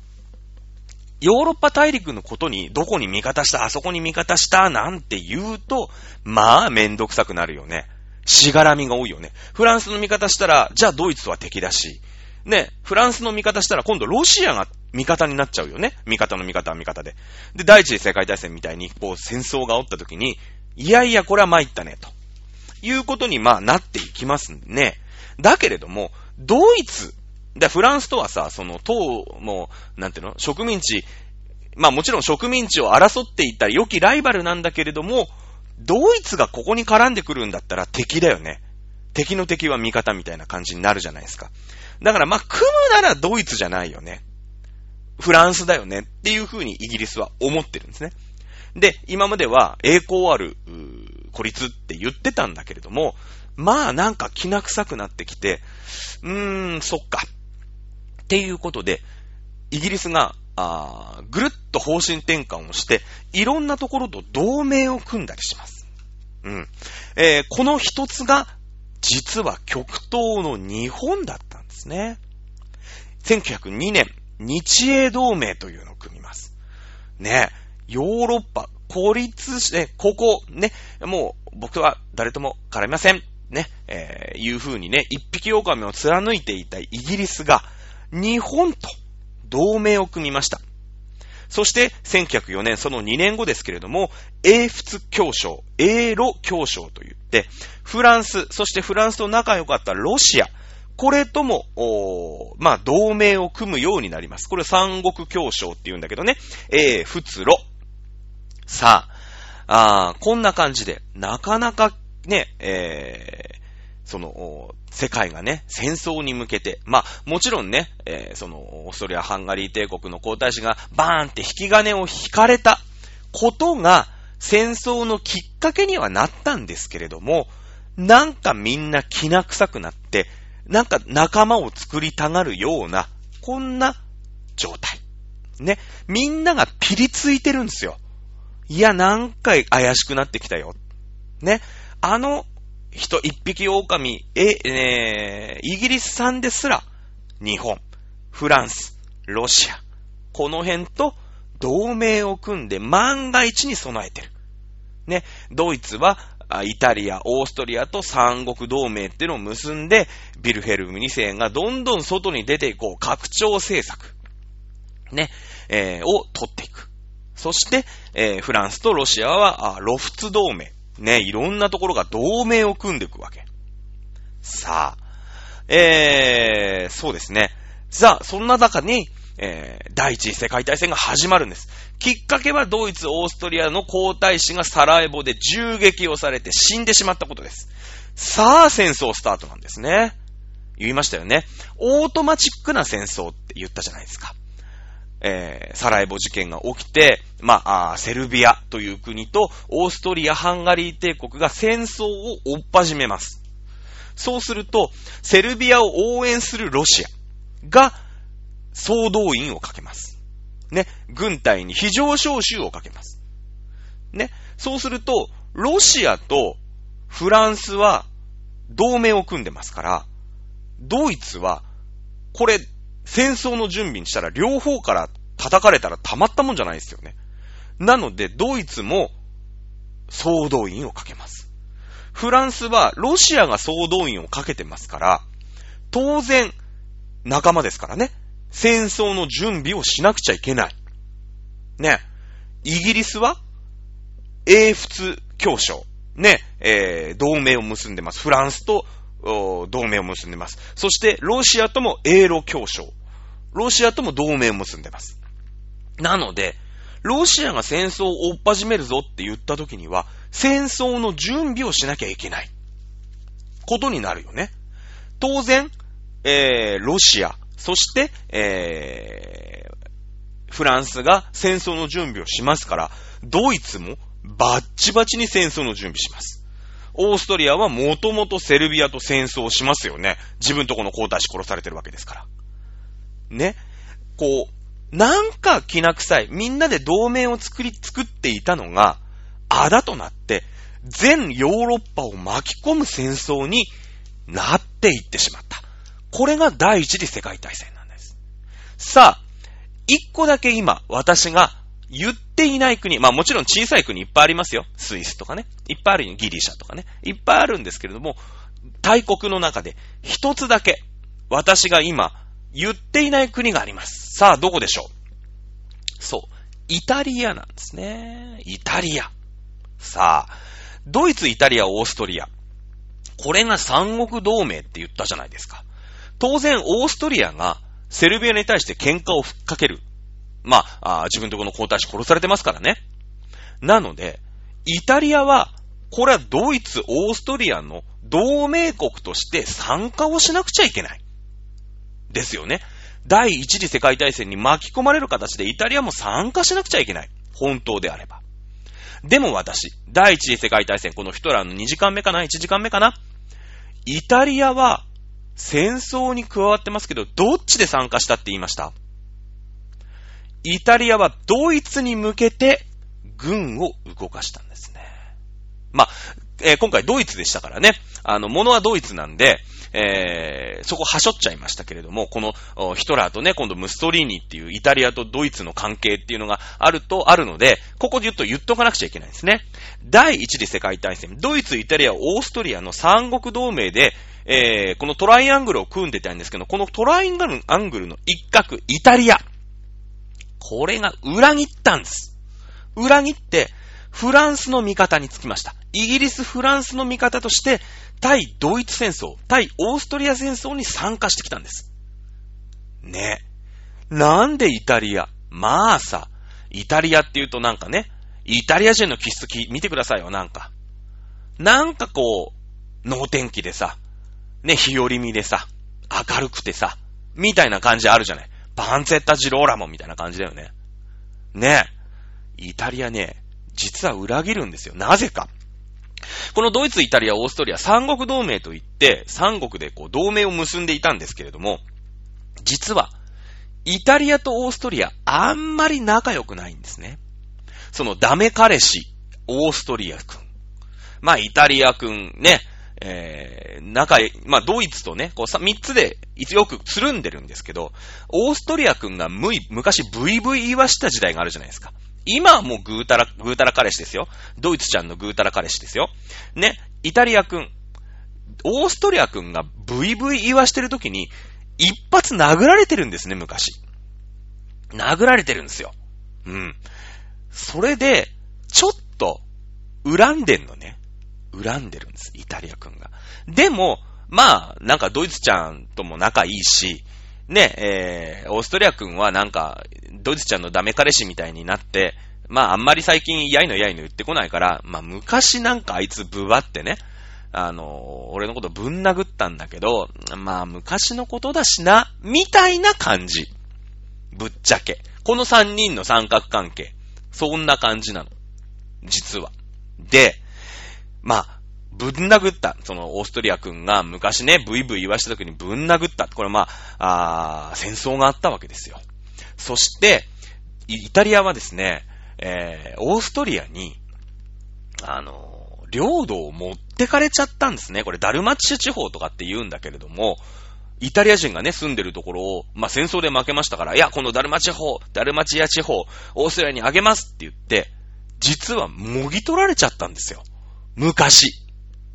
S1: ヨーロッパ大陸のことに、どこに味方した、あそこに味方した、なんて言うと、まあ、めんどくさくなるよね。しがらみが多いよね。フランスの味方したら、じゃあドイツは敵だし、ね、フランスの味方したら今度ロシアが味方になっちゃうよね。味方の味方は味方で。で、第一次世界大戦みたいに、こう、戦争が起った時に、いやいや、これは参ったね、と。いうことに、まあ、なっていきますね。だけれども、ドイツ、で、フランスとはさ、その、党も、なんていうの？植民地、まあもちろん植民地を争っていた良きライバルなんだけれども、ドイツがここに絡んでくるんだったら敵だよね。敵の敵は味方みたいな感じになるじゃないですか。だからまあ、組むならドイツじゃないよね。フランスだよねっていう風にイギリスは思ってるんですね。で、今までは栄光ある、孤立って言ってたんだけれども、まあなんか気な臭くなってきて、うーん、そっか。っていうことで、イギリスが、あぐるっと方針転換をして、いろんなところと同盟を組んだりします。うん。えー、この一つが、実は極東の日本だったんですね。1902年、日英同盟というのを組みます。ね、ヨーロッパ、孤立して、ここ、ね、もう僕は誰とも絡みません。ね、えー、いう風にね、一匹狼を貫いていたイギリスが、日本と同盟を組みました。そして、1904年、その2年後ですけれども、英仏協商、英ロ協商と言って、フランス、そしてフランスと仲良かったロシア、これとも、まあ、同盟を組むようになります。これ三国協商って言うんだけどね、英仏ロ。さあ、あこんな感じで、なかなかね、えー、その、世界がね、戦争に向けて、まあ、もちろんね、えー、その、オーストリア・ハンガリー帝国の皇太子がバーンって引き金を引かれたことが、戦争のきっかけにはなったんですけれども、なんかみんな気な臭くなって、なんか仲間を作りたがるような、こんな状態。ね。みんながピリついてるんですよ。いや、何回怪しくなってきたよ。ね。あの人、一匹狼、え、えー、イギリス産ですら、日本、フランス、ロシア、この辺と同盟を組んで万が一に備えてる。ね、ドイツは、イタリア、オーストリアと三国同盟っていうのを結んで、ビルヘルム2世がどんどん外に出ていこう、拡張政策、ね、えー、を取っていく。そして、えー、フランスとロシアは、ロフツ同盟。ね、いろんなところが同盟を組んでいくわけ。さあ、えー、そうですね。さあ、そんな中に、えー、第一次世界大戦が始まるんです。きっかけはドイツ、オーストリアの皇太子がサラエボで銃撃をされて死んでしまったことです。さあ、戦争スタートなんですね。言いましたよね。オートマチックな戦争って言ったじゃないですか。えー、サラエボ事件が起きて、まあ、セルビアという国とオーストリア・ハンガリー帝国が戦争をおっ始めます。そうすると、セルビアを応援するロシアが総動員をかけます。ね、軍隊に非常招集をかけます。ね、そうすると、ロシアとフランスは同盟を組んでますから、ドイツは、これ、戦争の準備にしたら両方から叩かれたらたまったもんじゃないですよね。なので、ドイツも総動員をかけます。フランスはロシアが総動員をかけてますから、当然、仲間ですからね。戦争の準備をしなくちゃいけない。ね。イギリスは英仏協商。ね。えー、同盟を結んでます。フランスと同盟を結んでます。そして、ロシアとも英ロ協商。ロシアとも同盟を結んでます。なので、ロシアが戦争を追っ始めるぞって言った時には、戦争の準備をしなきゃいけない。ことになるよね。当然、えー、ロシア、そして、えー、フランスが戦争の準備をしますから、ドイツもバッチバチに戦争の準備します。オーストリアはもともとセルビアと戦争をしますよね。自分とこの皇太子殺されてるわけですから。ね。こう、なんか気な臭い。みんなで同盟を作り、作っていたのが、あだとなって、全ヨーロッパを巻き込む戦争になっていってしまった。これが第一次世界大戦なんです。さあ、一個だけ今、私が言っていない国、まあもちろん小さい国いっぱいありますよ。スイスとかね。いっぱいあるよ。ギリシャとかね。いっぱいあるんですけれども、大国の中で一つだけ、私が今言っていない国があります。さあ、どこでしょう？そう。イタリアなんですね。イタリア。さあ、ドイツ、イタリア、オーストリア。これが三国同盟って言ったじゃないですか。当然、オーストリアがセルビアに対して喧嘩を吹っかける。まあ、あ自分とこの皇太子殺されてますからね。なので、イタリアは、これはドイツ、オーストリアの同盟国として参加をしなくちゃいけない。ですよね。第一次世界大戦に巻き込まれる形でイタリアも参加しなくちゃいけない。本当であれば。でも私、第一次世界大戦、このヒトラーの2時間目かな ?1 時間目かな？イタリアは戦争に加わってますけど、どっちで参加したって言いました？イタリアはドイツに向けて軍を動かしたんですね。まあ、えー、今回ドイツでしたからね。あの、物はドイツなんで、えー、そこはしょっちゃいましたけれども、このヒトラーとね、今度ムストリーニっていうイタリアとドイツの関係っていうのがあると、あるので、ここで言うと言っとかなくちゃいけないんですね。第一次世界大戦、ドイツ、イタリア、オーストリアの三国同盟で、えー、このトライアングルを組んでたんですけど、このトライアングルの一角、イタリア。これが裏切ったんです。裏切って、フランスの味方につきました。イギリス、フランスの味方として、対ドイツ戦争、対オーストリア戦争に参加してきたんです。ね。なんでイタリアまあさ、イタリアって言うとなんかね、イタリア人の気質き、見てくださいよ、なんか。なんかこう、能天気でさ、ね、日和見でさ、明るくてさ、みたいな感じあるじゃない。バンツェッタジローラモンみたいな感じだよね。ね。イタリアね、実は裏切るんですよ。なぜか。このドイツ、イタリア、オーストリア、三国同盟といって、三国でこう同盟を結んでいたんですけれども、実は、イタリアとオーストリア、あんまり仲良くないんですね。そのダメ彼氏、オーストリア君。まあ、イタリア君ね、えー、仲、まあ、ドイツとね、こう、三つでよくつるんでるんですけど、オーストリア君がむい、昔 VV 言わした時代があるじゃないですか。今はもうぐーたら、ぐーたら彼氏ですよ。ドイツちゃんのぐーたら彼氏ですよ。ね、イタリア君、オーストリア君が VV 言わしてる時に、一発殴られてるんですね、昔。殴られてるんですよ。うん。それで、ちょっと、恨んでんのね。恨んでるんです、イタリア君が。でも、まあ、なんかドイツちゃんとも仲いいし、ね、えー、オーストリア君はなんか、ドイツちゃんのダメ彼氏みたいになって、まああんまり最近やいのやいの言ってこないから、まあ昔なんかあいつブワってね、あの、俺のことぶん殴ったんだけど、まあ昔のことだしな、みたいな感じ。ぶっちゃけ。この三人の三角関係。そんな感じなの。実は。で、まあ、ぶん殴った。その、オーストリア君が昔ね、ブイブイ言わした時にぶん殴った。これまあ、あ戦争があったわけですよ。そして、イタリアはですね、えー、オーストリアに、あの、領土を持ってかれちゃったんですね。これ、ダルマチア地方とかって言うんだけれども、イタリア人がね、住んでるところを、まあ、戦争で負けましたから、いや、このダルマチ方、ダルマチア地方、オーストラリアにあげますって言って、実はもぎ取られちゃったんですよ。昔。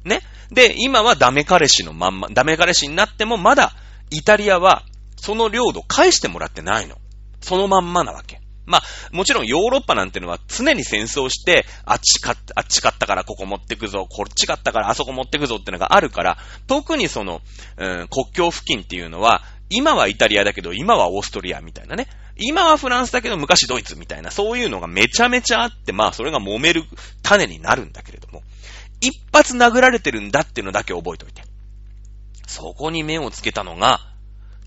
S1: ね。で、今はダメ彼氏のまんま、ダメ彼氏になってもまだ、イタリアは、その領土返してもらってないの。そのまんまなわけ。まあ、もちろんヨーロッパなんてのは常に戦争して、あっち勝っ、あっち勝ったからここ持ってくぞ、こっち勝ったからあそこ持ってくぞってのがあるから、特にその、うん、国境付近っていうのは、今はイタリアだけど、今はオーストリアみたいなね、今はフランスだけど昔ドイツみたいな、そういうのがめちゃめちゃあって、まあそれが揉める種になるんだけれども、一発殴られてるんだっていうのだけ覚えておいて。そこに目をつけたのが、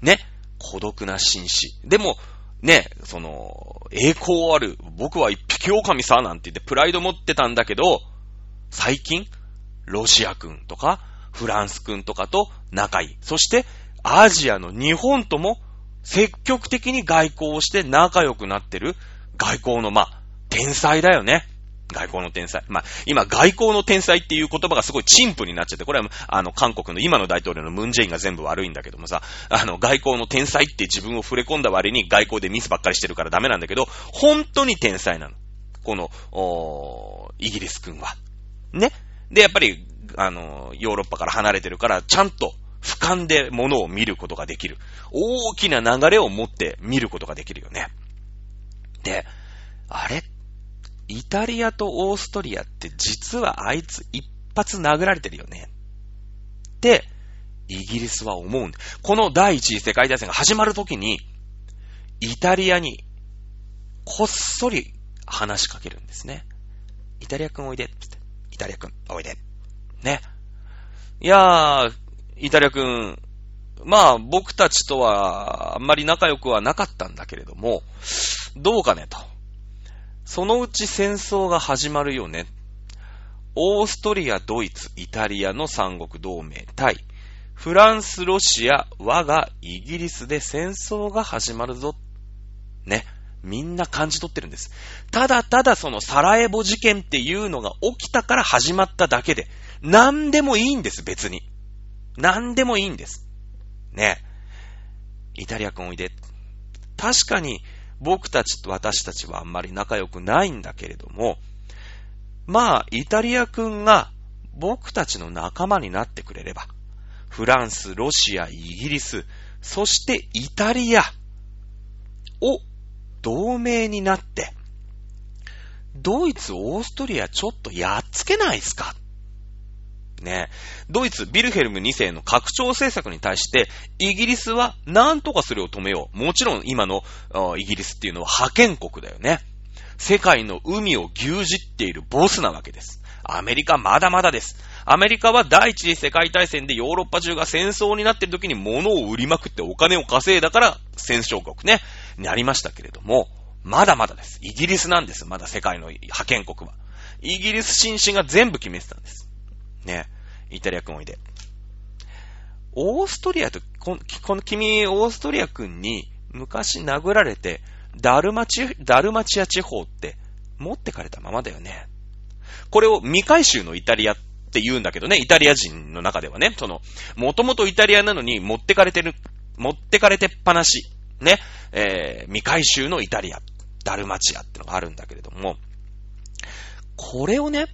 S1: ね、孤独な紳士。でも、ね、その、栄光ある、僕は一匹狼さ、なんて言ってプライド持ってたんだけど、最近、ロシア君とか、フランス君とかと仲いい。そして、アジアの日本とも積極的に外交をして仲良くなってる外交の、まあ、天才だよね。外交の天才。まあ、今、外交の天才っていう言葉がすごい陳腐になっちゃって、これは、あの、韓国の今の大統領のムンジェインが全部悪いんだけどもさ、あの、外交の天才って自分を触れ込んだ割に外交でミスばっかりしてるからダメなんだけど、本当に天才なの。この、おイギリス君は。ね。で、やっぱり、あの、ヨーロッパから離れてるから、ちゃんと、俯瞰で物を見ることができる。大きな流れを持って見ることができるよね。で、あれイタリアとオーストリアって実はあいつ一発殴られてるよね。って、イギリスは思う。この第一次世界大戦が始まるときに、イタリアにこっそり話しかけるんですね。イタリア君おいでって。イタリア君おいで。ね。いやー、イタリア君、まあ僕たちとはあんまり仲良くはなかったんだけれども、どうかねと。そのうち戦争が始まるよね。オーストリア、ドイツ、イタリアの三国同盟対、フランス、ロシア、我がイギリスで戦争が始まるぞ。ね。みんな感じ取ってるんです。ただただそのサラエボ事件っていうのが起きたから始まっただけで、何でもいいんです、別に。何でもいいんです。ね。イタリア君おいで。確かに、僕たちと私たちはあんまり仲良くないんだけれども、まあ、イタリア君が僕たちの仲間になってくれれば、フランス、ロシア、イギリス、そしてイタリアを同盟になって、ドイツ、オーストリアちょっとやっつけないですか？ね。ドイツ、ビルヘルム2世の拡張政策に対して、イギリスは何とかそれを止めよう。もちろん今のイギリスっていうのは覇権国だよね。世界の海を牛耳っているボスなわけです。アメリカまだまだです。アメリカは第一次世界大戦でヨーロッパ中が戦争になっている時に物を売りまくってお金を稼いだから戦勝国ね、なりましたけれども、まだまだです。イギリスなんです。まだ世界の覇権国は。イギリス紳士が全部決めてたんです。ね。イタリア君おいで。オーストリアと、この君、オーストリア君に昔殴られて、ダルマチ、ダルマチア地方って持ってかれたままだよね。これを未回収のイタリアって言うんだけどね、イタリア人の中ではね、その、もともとイタリアなのに持ってかれてる、持ってかれてっぱなし、ね、えー、未回収のイタリア、ダルマチアってのがあるんだけれども、これをね、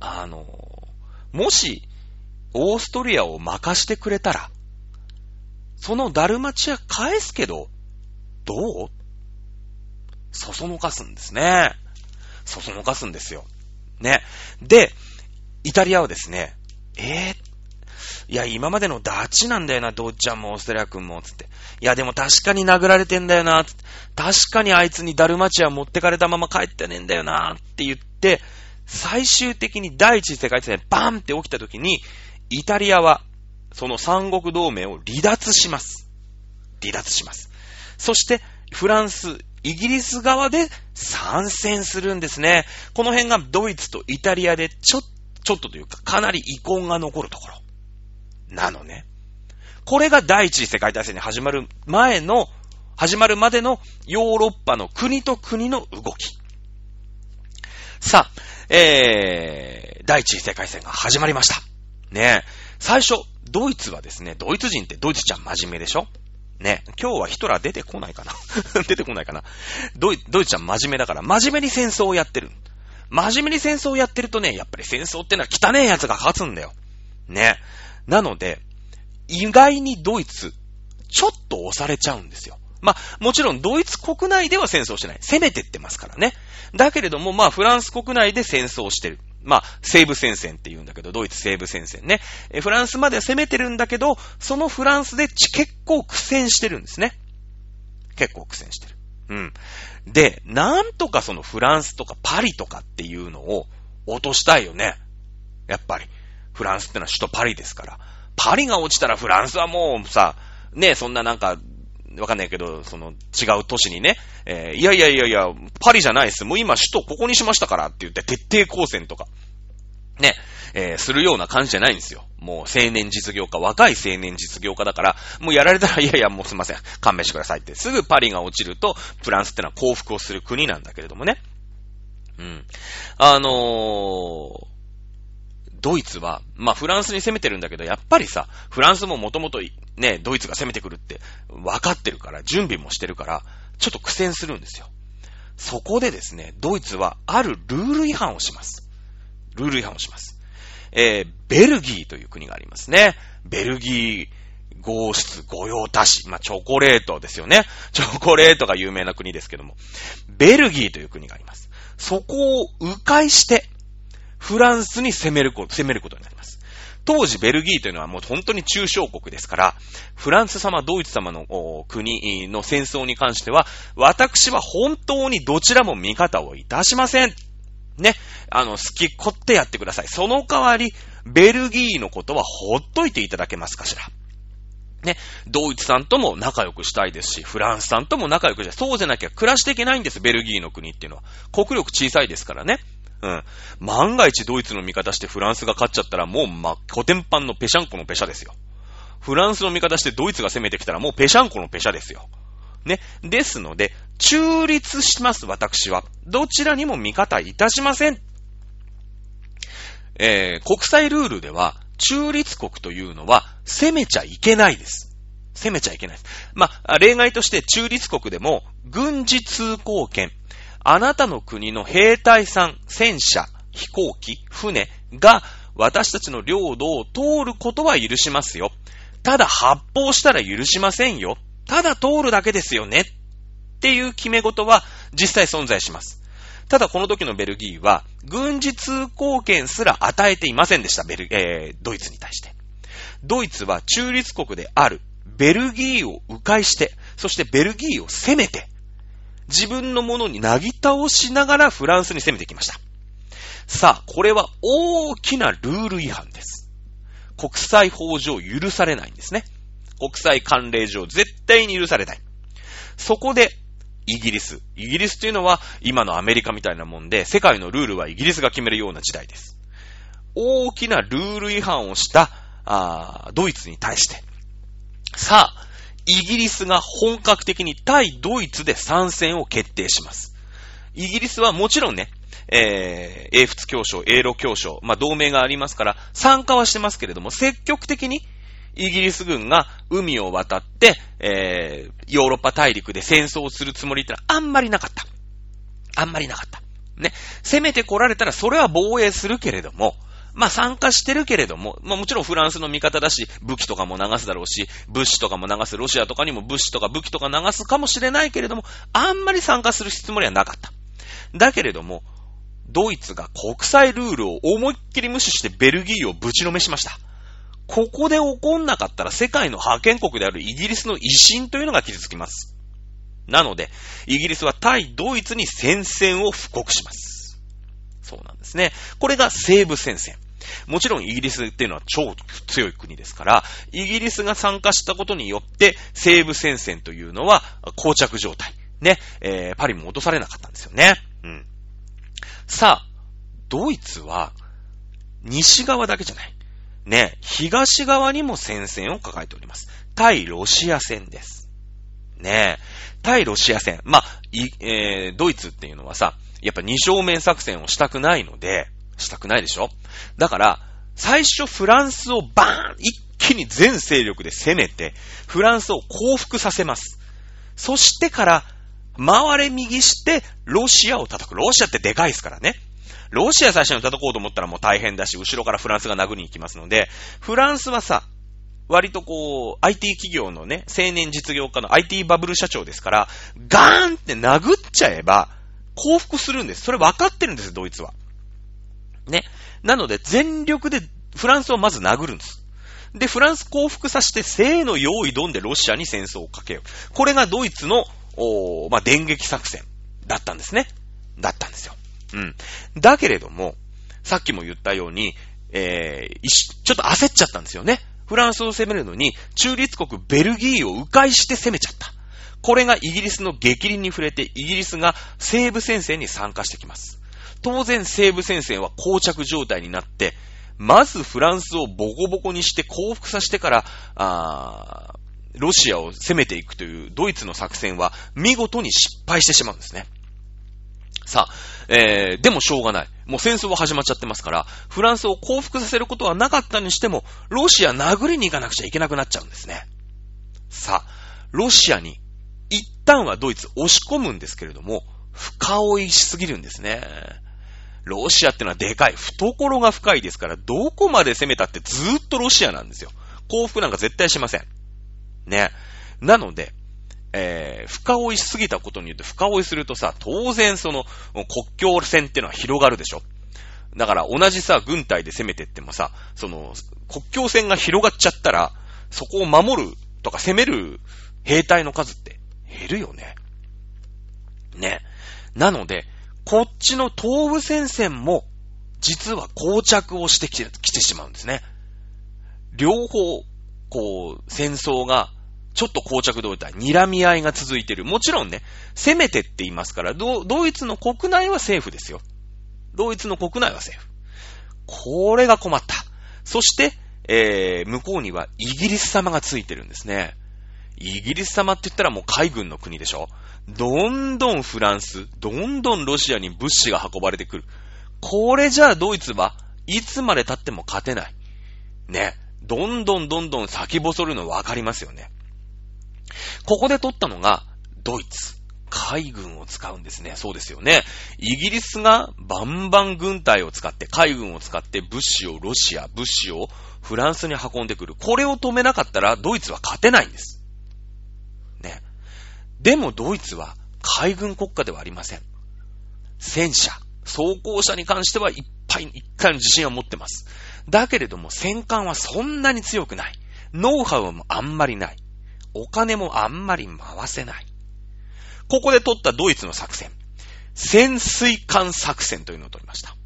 S1: あの、もし、オーストリアを任してくれたら、そのダルマチア返すけど、どう？そそのかすんですね。そそのかすんですよ。ね。で、イタリアはですね、えー、いや、今までのダチなんだよな、ドッちゃんもオーストリア君も、つって。いや、でも確かに殴られてんだよな、つって。確かにあいつにダルマチア持ってかれたまま帰ってねえんだよな、って言って、最終的に第一次世界大戦バンって起きた時に、イタリアは、その三国同盟を離脱します。離脱します。そして、フランス、イギリス側で参戦するんですね。この辺がドイツとイタリアでちょ、ちょっとというか、かなり遺恨が残るところ。なのね。これが第一次世界大戦に始まる前の、始まるまでのヨーロッパの国と国の動き。さあ、えー、第一次世界戦が始まりました。ね最初、ドイツはですね、ドイツ人ってドイツちゃん真面目でしょ？ね。今日はヒトラー出てこないかな？出てこないかな？ドイドイツちゃん真面目だから、真面目に戦争をやってる。真面目に戦争をやってるとね、やっぱり戦争ってのは汚ねえ奴が勝つんだよ。ね。なので、意外にドイツ、ちょっと押されちゃうんですよ。まあ、もちろんドイツ国内では戦争してない。攻めてってますからね。だけれども、まあ、フランス国内で戦争してる。まあ、西部戦線って言うんだけど、ドイツ西部戦線ね。え、フランスまでは攻めてるんだけど、そのフランスで結構苦戦してるんですね。結構苦戦してる。うん。で、なんとかそのフランスとかパリとかっていうのを落としたいよね。やっぱり。フランスってのは首都パリですから。パリが落ちたらフランスはもうさ、ね、そんななんか、わかんないけど、その違う都市にね、えー、いやいやいやいや、パリじゃないです。もう今首都ここにしましたからって言って徹底抗戦とか、ね、えー、するような感じじゃないんですよ。もう青年実業家、若い青年実業家だから、もうやられたら、いやいや、もうすいません、勘弁してくださいって、すぐパリが落ちると、フランスってのは幸福をする国なんだけれどもね。うん。あのー、ドイツは、まあフランスに攻めてるんだけど、やっぱりさ、フランスももともとね、ドイツが攻めてくるって分かってるから、準備もしてるから、ちょっと苦戦するんですよ。そこでですね、ドイツはあるルール違反をします。ルール違反をします。えー、ベルギーという国がありますね。ベルギー、合質、御用達。まあ、チョコレートですよね。チョコレートが有名な国ですけども。ベルギーという国があります。そこを迂回して、フランスに攻めること、攻めることになります。当時ベルギーというのはもう本当に中小国ですから、フランス様、ドイツ様の国の戦争に関しては、私は本当にどちらも味方をいたしません。ね。あの、好きこってやってください。その代わり、ベルギーのことはほっといていただけますかしら。ね。ドイツさんとも仲良くしたいですし、フランスさんとも仲良くしたい。そうじゃなきゃ暮らしていけないんです、ベルギーの国っていうのは。国力小さいですからね。うん。万が一ドイツの味方してフランスが勝っちゃったらもうま、コテンパンのペシャンコのペシャですよ。フランスの味方してドイツが攻めてきたらもうペシャンコのペシャですよ。ね。ですので、中立します、私は。どちらにも味方いたしません。えー、国際ルールでは、中立国というのは、攻めちゃいけないです。攻めちゃいけないです。まあ、例外として中立国でも、軍事通行権、あなたの国の兵隊さん、戦車、飛行機、船が私たちの領土を通ることは許しますよ。ただ発砲したら許しませんよ。ただ通るだけですよね。っていう決め事は実際存在します。ただこの時のベルギーは、軍事通行権すら与えていませんでした、ベル、えー、ドイツに対して。ドイツは中立国であるベルギーを迂回して、そしてベルギーを攻めて、自分のものになぎ倒しながらフランスに攻めてきました。さあ、これは大きなルール違反です。国際法上許されないんですね。国際慣例上絶対に許されない。そこで、イギリス。イギリスというのは今のアメリカみたいなもんで、世界のルールはイギリスが決めるような時代です。大きなルール違反をしたあドイツに対して、さあ、イギリスが本格的に対ドイツで参戦を決定します。イギリスはもちろんね、えー、英仏協商、英ロ協商、まあ、同盟がありますから、参加はしてますけれども、積極的にイギリス軍が海を渡って、えー、ヨーロッパ大陸で戦争をするつもりってのはあんまりなかった。あんまりなかった。ね。攻めて来られたらそれは防衛するけれども、まあ参加してるけれども、まあもちろんフランスの味方だし、武器とかも流すだろうし、物資とかも流す、ロシアとかにも物資とか武器とか流すかもしれないけれども、あんまり参加するつもりはなかった。だけれども、ドイツが国際ルールを思いっきり無視してベルギーをぶちのめしました。ここで起こんなかったら世界の覇権国であるイギリスの威信というのが傷つきます。なので、イギリスは対ドイツに戦線を布告します。そうなんですね。これが西部戦線。もちろんイギリスっていうのは超強い国ですから、イギリスが参加したことによって、西部戦線というのは膠着状態。ね、えー、パリも落とされなかったんですよね。うん。さあ、ドイツは、西側だけじゃない。ね、東側にも戦線を抱えております。対ロシア戦です。ね対ロシア戦。まあ、えー、ドイツっていうのはさ、やっぱ二正面作戦をしたくないので、したくないでしょ？だから、最初フランスをバーン一気に全勢力で攻めて、フランスを降伏させます。そしてから、回れ右して、ロシアを叩く。ロシアってでかいですからね。ロシア最初に叩こうと思ったらもう大変だし、後ろからフランスが殴りに行きますので、フランスはさ、割とこう、IT 企業のね、青年実業家の IT バブル社長ですから、ガーンって殴っちゃえば、降伏するんです。それ分かってるんです、ドイツは。ね。なので、全力でフランスをまず殴るんです。で、フランス降伏させて、せーの用意ドンでロシアに戦争をかけよう。これがドイツのまあ、電撃作戦だったんですね。だったんですよ。うん。だけれども、さっきも言ったように、えー、ちょっと焦っちゃったんですよね。フランスを攻めるのに、中立国ベルギーを迂回して攻めちゃった。これがイギリスの激鱗に触れて、イギリスが西部戦線に参加してきます。当然西部戦線は膠着状態になって、まずフランスをボコボコにして降伏させてから、あロシアを攻めていくというドイツの作戦は見事に失敗してしまうんですね。さあ、えー、でもしょうがない。もう戦争は始まっちゃってますから、フランスを降伏させることはなかったにしても、ロシア殴りに行かなくちゃいけなくなっちゃうんですね。さあ、ロシアに一旦はドイツ押し込むんですけれども、深追いしすぎるんですね。ロシアってのはでかい。懐が深いですから、どこまで攻めたってずーっとロシアなんですよ。降伏なんか絶対しません。ね。なので、えー、深追いしすぎたことによって深追いするとさ、当然その国境線ってのは広がるでしょ。だから同じさ、軍隊で攻めてってもさ、その国境線が広がっちゃったら、そこを守るとか攻める兵隊の数って減るよね。ね。なので、こっちの東部戦線も、実は膠着をしてきてきてしまうんですね。両方、こう、戦争が、ちょっと膠着動態、睨み合いが続いてる。もちろんね、攻めてって言いますから、ドイツの国内はセーフですよ。ドイツの国内はセーフ。これが困った。そして、えー、向こうにはイギリス様がついてるんですね。イギリス様って言ったらもう海軍の国でしょどんどんフランス、どんどんロシアに物資が運ばれてくる。これじゃあドイツはいつまで経っても勝てない。ね。どんどんどんどん先細るの分かりますよね。ここで取ったのがドイツ。海軍を使うんですね。そうですよね。イギリスがバンバン軍隊を使って、海軍を使って物資をロシア、物資をフランスに運んでくる。これを止めなかったらドイツは勝てないんです。でもドイツは海軍国家ではありません。戦車、装甲車に関してはいっぱい、一回の自信を持ってます。だけれども戦艦はそんなに強くない。ノウハウもあんまりない。お金もあんまり回せない。ここで取ったドイツの作戦。潜水艦作戦というのを取りました。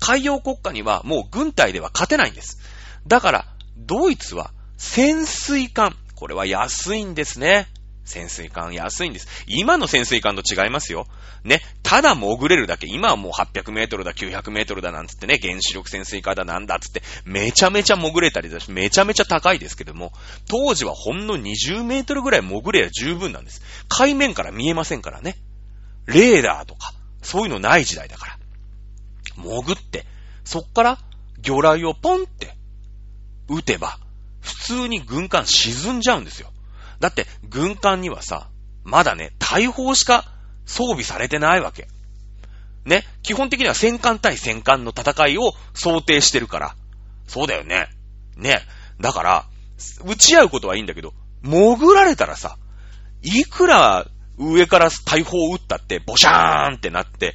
S1: 海洋国家にはもう軍隊では勝てないんです。だから、ドイツは潜水艦。これは安いんですね。潜水艦安いんです。今の潜水艦と違いますよ。ね。ただ潜れるだけ。今はもう800メートルだ、900メートルだなんつってね、原子力潜水艦だなんだつって、めちゃめちゃ潜れたりだし、めちゃめちゃ高いですけども、当時はほんの20メートルぐらい潜れば十分なんです。海面から見えませんからね。レーダーとか、そういうのない時代だから。潜って、そっから魚雷をポンって撃てば、普通に軍艦沈んじゃうんですよ。だって、軍艦にはさ、まだね、大砲しか装備されてないわけ。ね、基本的には戦艦対戦艦の戦いを想定してるから。そうだよね。ね。だから、撃ち合うことはいいんだけど、潜られたらさ、いくら上から大砲を撃ったって、ボシャーンってなって、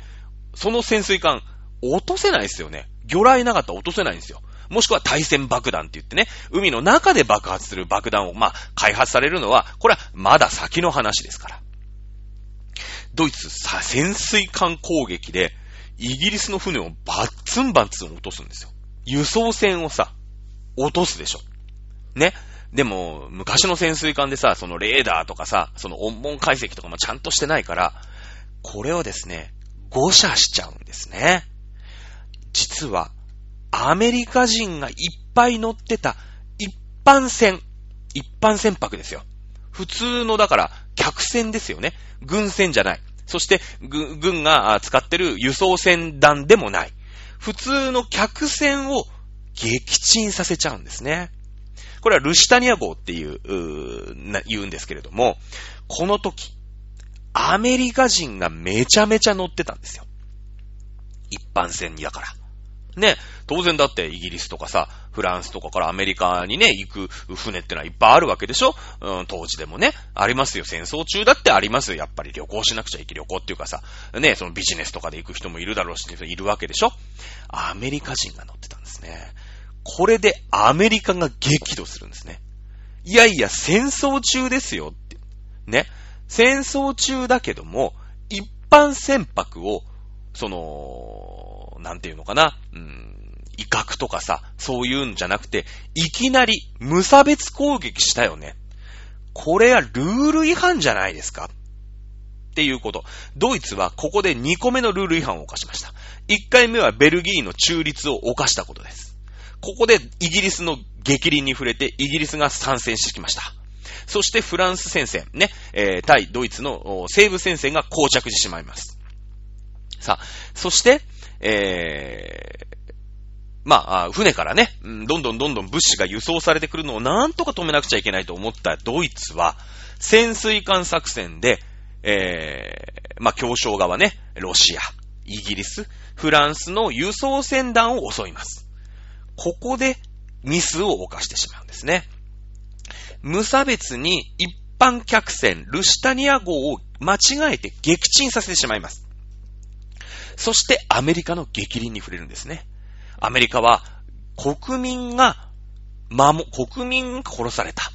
S1: その潜水艦、落とせないですよね。魚雷なかったら落とせないんですよ。もしくは対戦爆弾って言ってね、海の中で爆発する爆弾を、まあ、開発されるのは、これはまだ先の話ですから。ドイツさ、潜水艦攻撃で、イギリスの船をバッツンバッツン落とすんですよ。輸送船をさ、落とすでしょ。ね。でも、昔の潜水艦でさ、そのレーダーとかさ、その音門解析とかもちゃんとしてないから、これをですね、誤射しちゃうんですね。実は、アメリカ人がいっぱい乗ってた一般船、一般船舶ですよ。普通の、だから、客船ですよね。軍船じゃない。そして、軍が使ってる輸送船団でもない。普通の客船を撃沈させちゃうんですね。これはルシタニア号っていう、う言うんですけれども、この時、アメリカ人がめちゃめちゃ乗ってたんですよ。一般船にだから。ね、当然だってイギリスとかさ、フランスとかからアメリカにね、行く船ってのはいっぱいあるわけでしょ？うん、当時でもね、ありますよ。戦争中だってありますよ。やっぱり旅行しなくちゃいけ旅行っていうかさ、ね、そのビジネスとかで行く人もいるだろうし、いるわけでしょ？アメリカ人が乗ってたんですね。これでアメリカが激怒するんですね。いやいや、戦争中ですよって。ね。戦争中だけども、一般船舶を、その、なんていうのかな、うん、威嚇とかさ、そういうんじゃなくて、いきなり無差別攻撃したよね。これはルール違反じゃないですかっていうこと。ドイツはここで2個目のルール違反を犯しました。1回目はベルギーの中立を犯したことです。ここでイギリスの激鱗に触れてイギリスが参戦してきました。そしてフランス戦線、ね、えー、対ドイツの西部戦線が膠着してしまいます。さあ、そして、えー、まあ、船からね、どんどんどんどん物資が輸送されてくるのをなんとか止めなくちゃいけないと思ったドイツは、潜水艦作戦で、えー、まあ、協商側ね、ロシア、イギリス、フランスの輸送船団を襲います。ここでミスを犯してしまうんですね。無差別に一般客船ルシタニア号を間違えて撃沈させてしまいます。そしてアメリカの激鱗に触れるんですね。アメリカは国民が、まも、国民が殺された。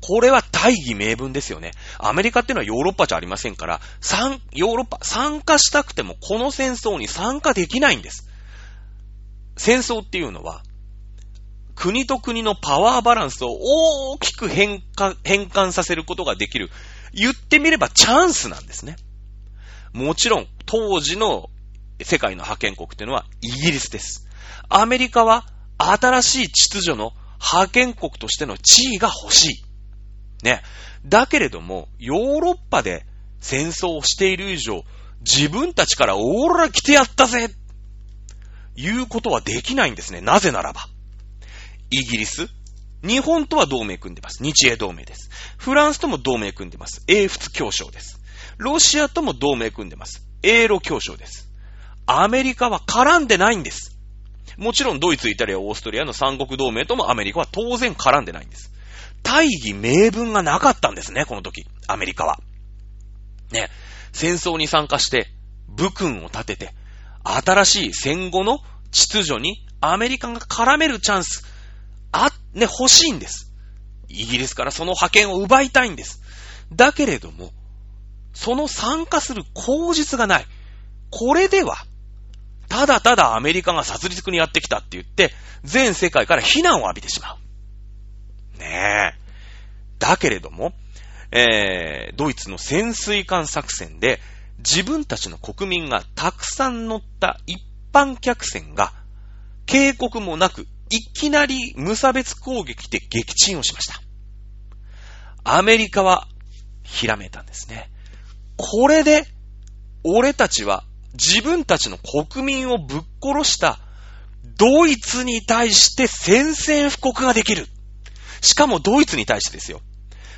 S1: これは大義名分ですよね。アメリカっていうのはヨーロッパじゃありませんから、参、ヨーロッパ、参加したくてもこの戦争に参加できないんです。戦争っていうのは、国と国のパワーバランスを大きく変換、変換させることができる。言ってみればチャンスなんですね。もちろん、当時の世界の覇権国っていうのはイギリスです。アメリカは新しい秩序の覇権国としての地位が欲しい。ね。だけれども、ヨーロッパで戦争をしている以上、自分たちからオーロラ来てやったぜいうことはできないんですね。なぜならば。イギリス、日本とは同盟組んでます。日英同盟です。フランスとも同盟組んでます。英仏協商です。ロシアとも同盟組んでます。英ロ協商です。アメリカは絡んでないんです。もちろんドイツ、イタリア、オーストリアの三国同盟ともアメリカは当然絡んでないんです。大義名分がなかったんですね、この時。アメリカは。ね。戦争に参加して、武訓を立てて、新しい戦後の秩序にアメリカが絡めるチャンス、あ、ね、欲しいんです。イギリスからその派遣を奪いたいんです。だけれども、その参加する口実がない。これでは、ただただアメリカが殺戮にやってきたって言って、全世界から非難を浴びてしまう。ねえ。だけれども、えー、ドイツの潜水艦作戦で、自分たちの国民がたくさん乗った一般客船が、警告もなくいきなり無差別攻撃で撃沈をしました。アメリカは、ひらめいたんですね。これで、俺たちは自分たちの国民をぶっ殺したドイツに対して宣戦布告ができる。しかもドイツに対してですよ。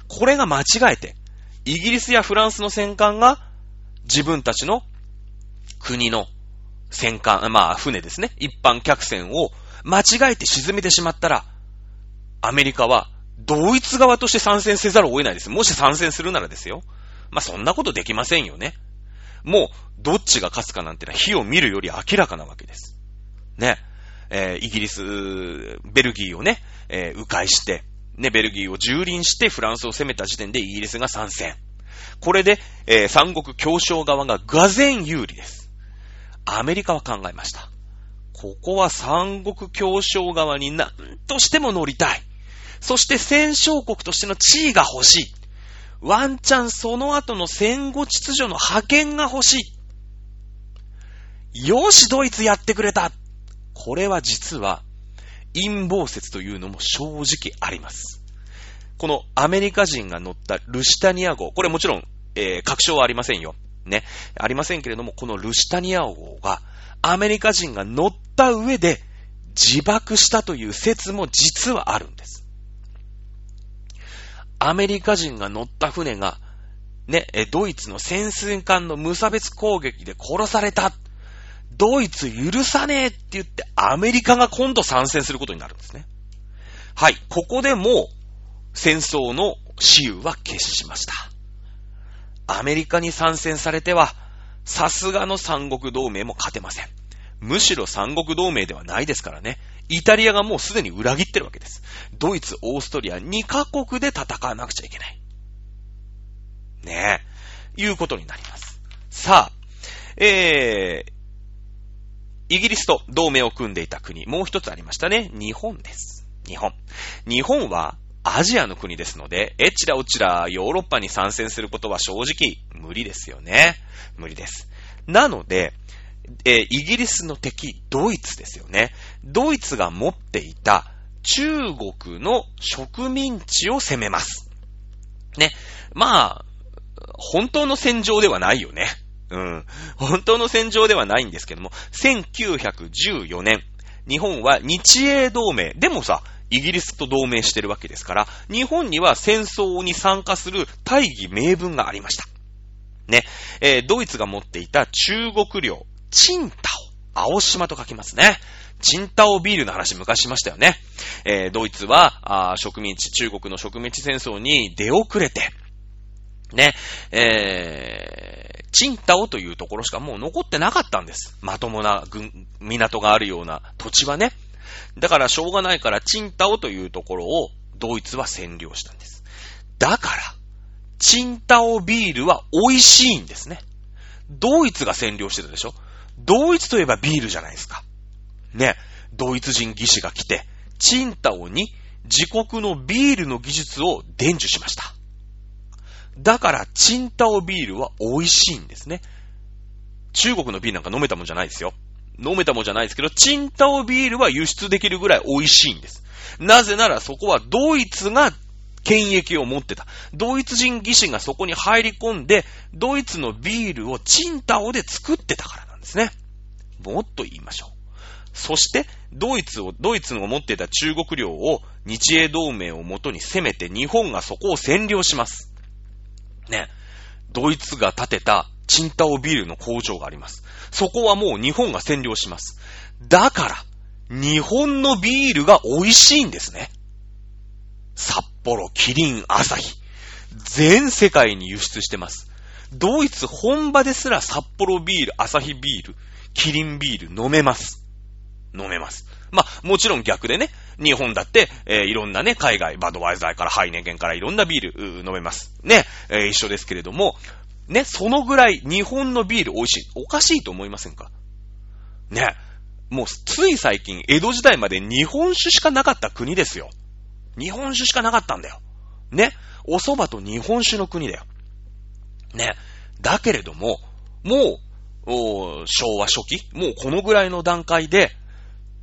S1: これが間違えて、イギリスやフランスの戦艦が自分たちの国の戦艦、まあ船ですね。一般客船を間違えて沈めてしまったら、アメリカは、同一側として参戦せざるを得ないです。もし参戦するならですよ。まあ、そんなことできませんよね。もう、どっちが勝つかなんてのは火を見るより明らかなわけです。ね。えー、イギリス、ベルギーをね、えー、迂回して、ね、ベルギーを蹂躙してフランスを攻めた時点でイギリスが参戦。これで、えー、三国協商側が俄然有利です。アメリカは考えました。ここは三国協商側に何としても乗りたい。そして戦勝国としての地位が欲しい。ワンチャンその後の戦後秩序の派遣が欲しい。よし、ドイツやってくれた。これは実は陰謀説というのも正直あります。このアメリカ人が乗ったルシタニア号、これもちろん、えー、確証はありませんよ。ね。ありませんけれども、このルシタニア号がアメリカ人が乗った上で自爆したという説も実はあるんです。アメリカ人が乗った船が、ね、ドイツの潜水艦の無差別攻撃で殺された。ドイツ許さねえって言ってアメリカが今度参戦することになるんですね。はい、ここでも戦争の死有は決しました。アメリカに参戦されてはさすがの三国同盟も勝てません。むしろ三国同盟ではないですからね。イタリアがもうすでに裏切ってるわけです。ドイツ、オーストリア2カ国で戦わなくちゃいけない。ねえ、いうことになります。さあ、えー、イギリスと同盟を組んでいた国、もう一つありましたね。日本です。日本。日本はアジアの国ですので、えちらおちらヨーロッパに参戦することは正直無理ですよね。無理です。なので、えー、イギリスの敵、ドイツですよね。ドイツが持っていた中国の植民地を攻めます。ね。まあ、本当の戦場ではないよね。うん。本当の戦場ではないんですけども、1914年、日本は日英同盟。でもさ、イギリスと同盟してるわけですから、日本には戦争に参加する大義名分がありました。ね。えー、ドイツが持っていた中国領、チンタオ。青島と書きますね。チンタオビールの話昔しましたよね。えー、ドイツは、植民地、中国の植民地戦争に出遅れて、ね、えー、チンタオというところしかもう残ってなかったんです。まともな軍、港があるような土地はね。だからしょうがないから、チンタオというところをドイツは占領したんです。だから、チンタオビールは美味しいんですね。ドイツが占領してたでしょドイツといえばビールじゃないですか。ね。ドイツ人技師が来て、チンタオに自国のビールの技術を伝授しました。だから、チンタオビールは美味しいんですね。中国のビールなんか飲めたもんじゃないですよ。飲めたもんじゃないですけど、チンタオビールは輸出できるぐらい美味しいんです。なぜならそこはドイツが権益を持ってた。ドイツ人技師がそこに入り込んで、ドイツのビールをチンタオで作ってたからんですね。もっと言いましょう。そして、ドイツを、ドイツの持っていた中国領を日英同盟をもとに攻めて日本がそこを占領します。ね。ドイツが建てたチンタオビールの工場があります。そこはもう日本が占領します。だから、日本のビールが美味しいんですね。札幌、キリン、アサヒ。全世界に輸出してます。ドイツ本場ですら札幌ビール、アサヒビール、キリンビール飲めます。飲めます。まあ、もちろん逆でね、日本だって、えー、いろんなね、海外、バドワイザーからハイネケンからいろんなビール、飲めます。ね、えー、一緒ですけれども、ね、そのぐらい日本のビール美味しい。おかしいと思いませんか？ね、もうつい最近、江戸時代まで日本酒しかなかった国ですよ。日本酒しかなかったんだよ。ね、お蕎麦と日本酒の国だよ。ね、だけれども、もう、昭和初期もうこのぐらいの段階で、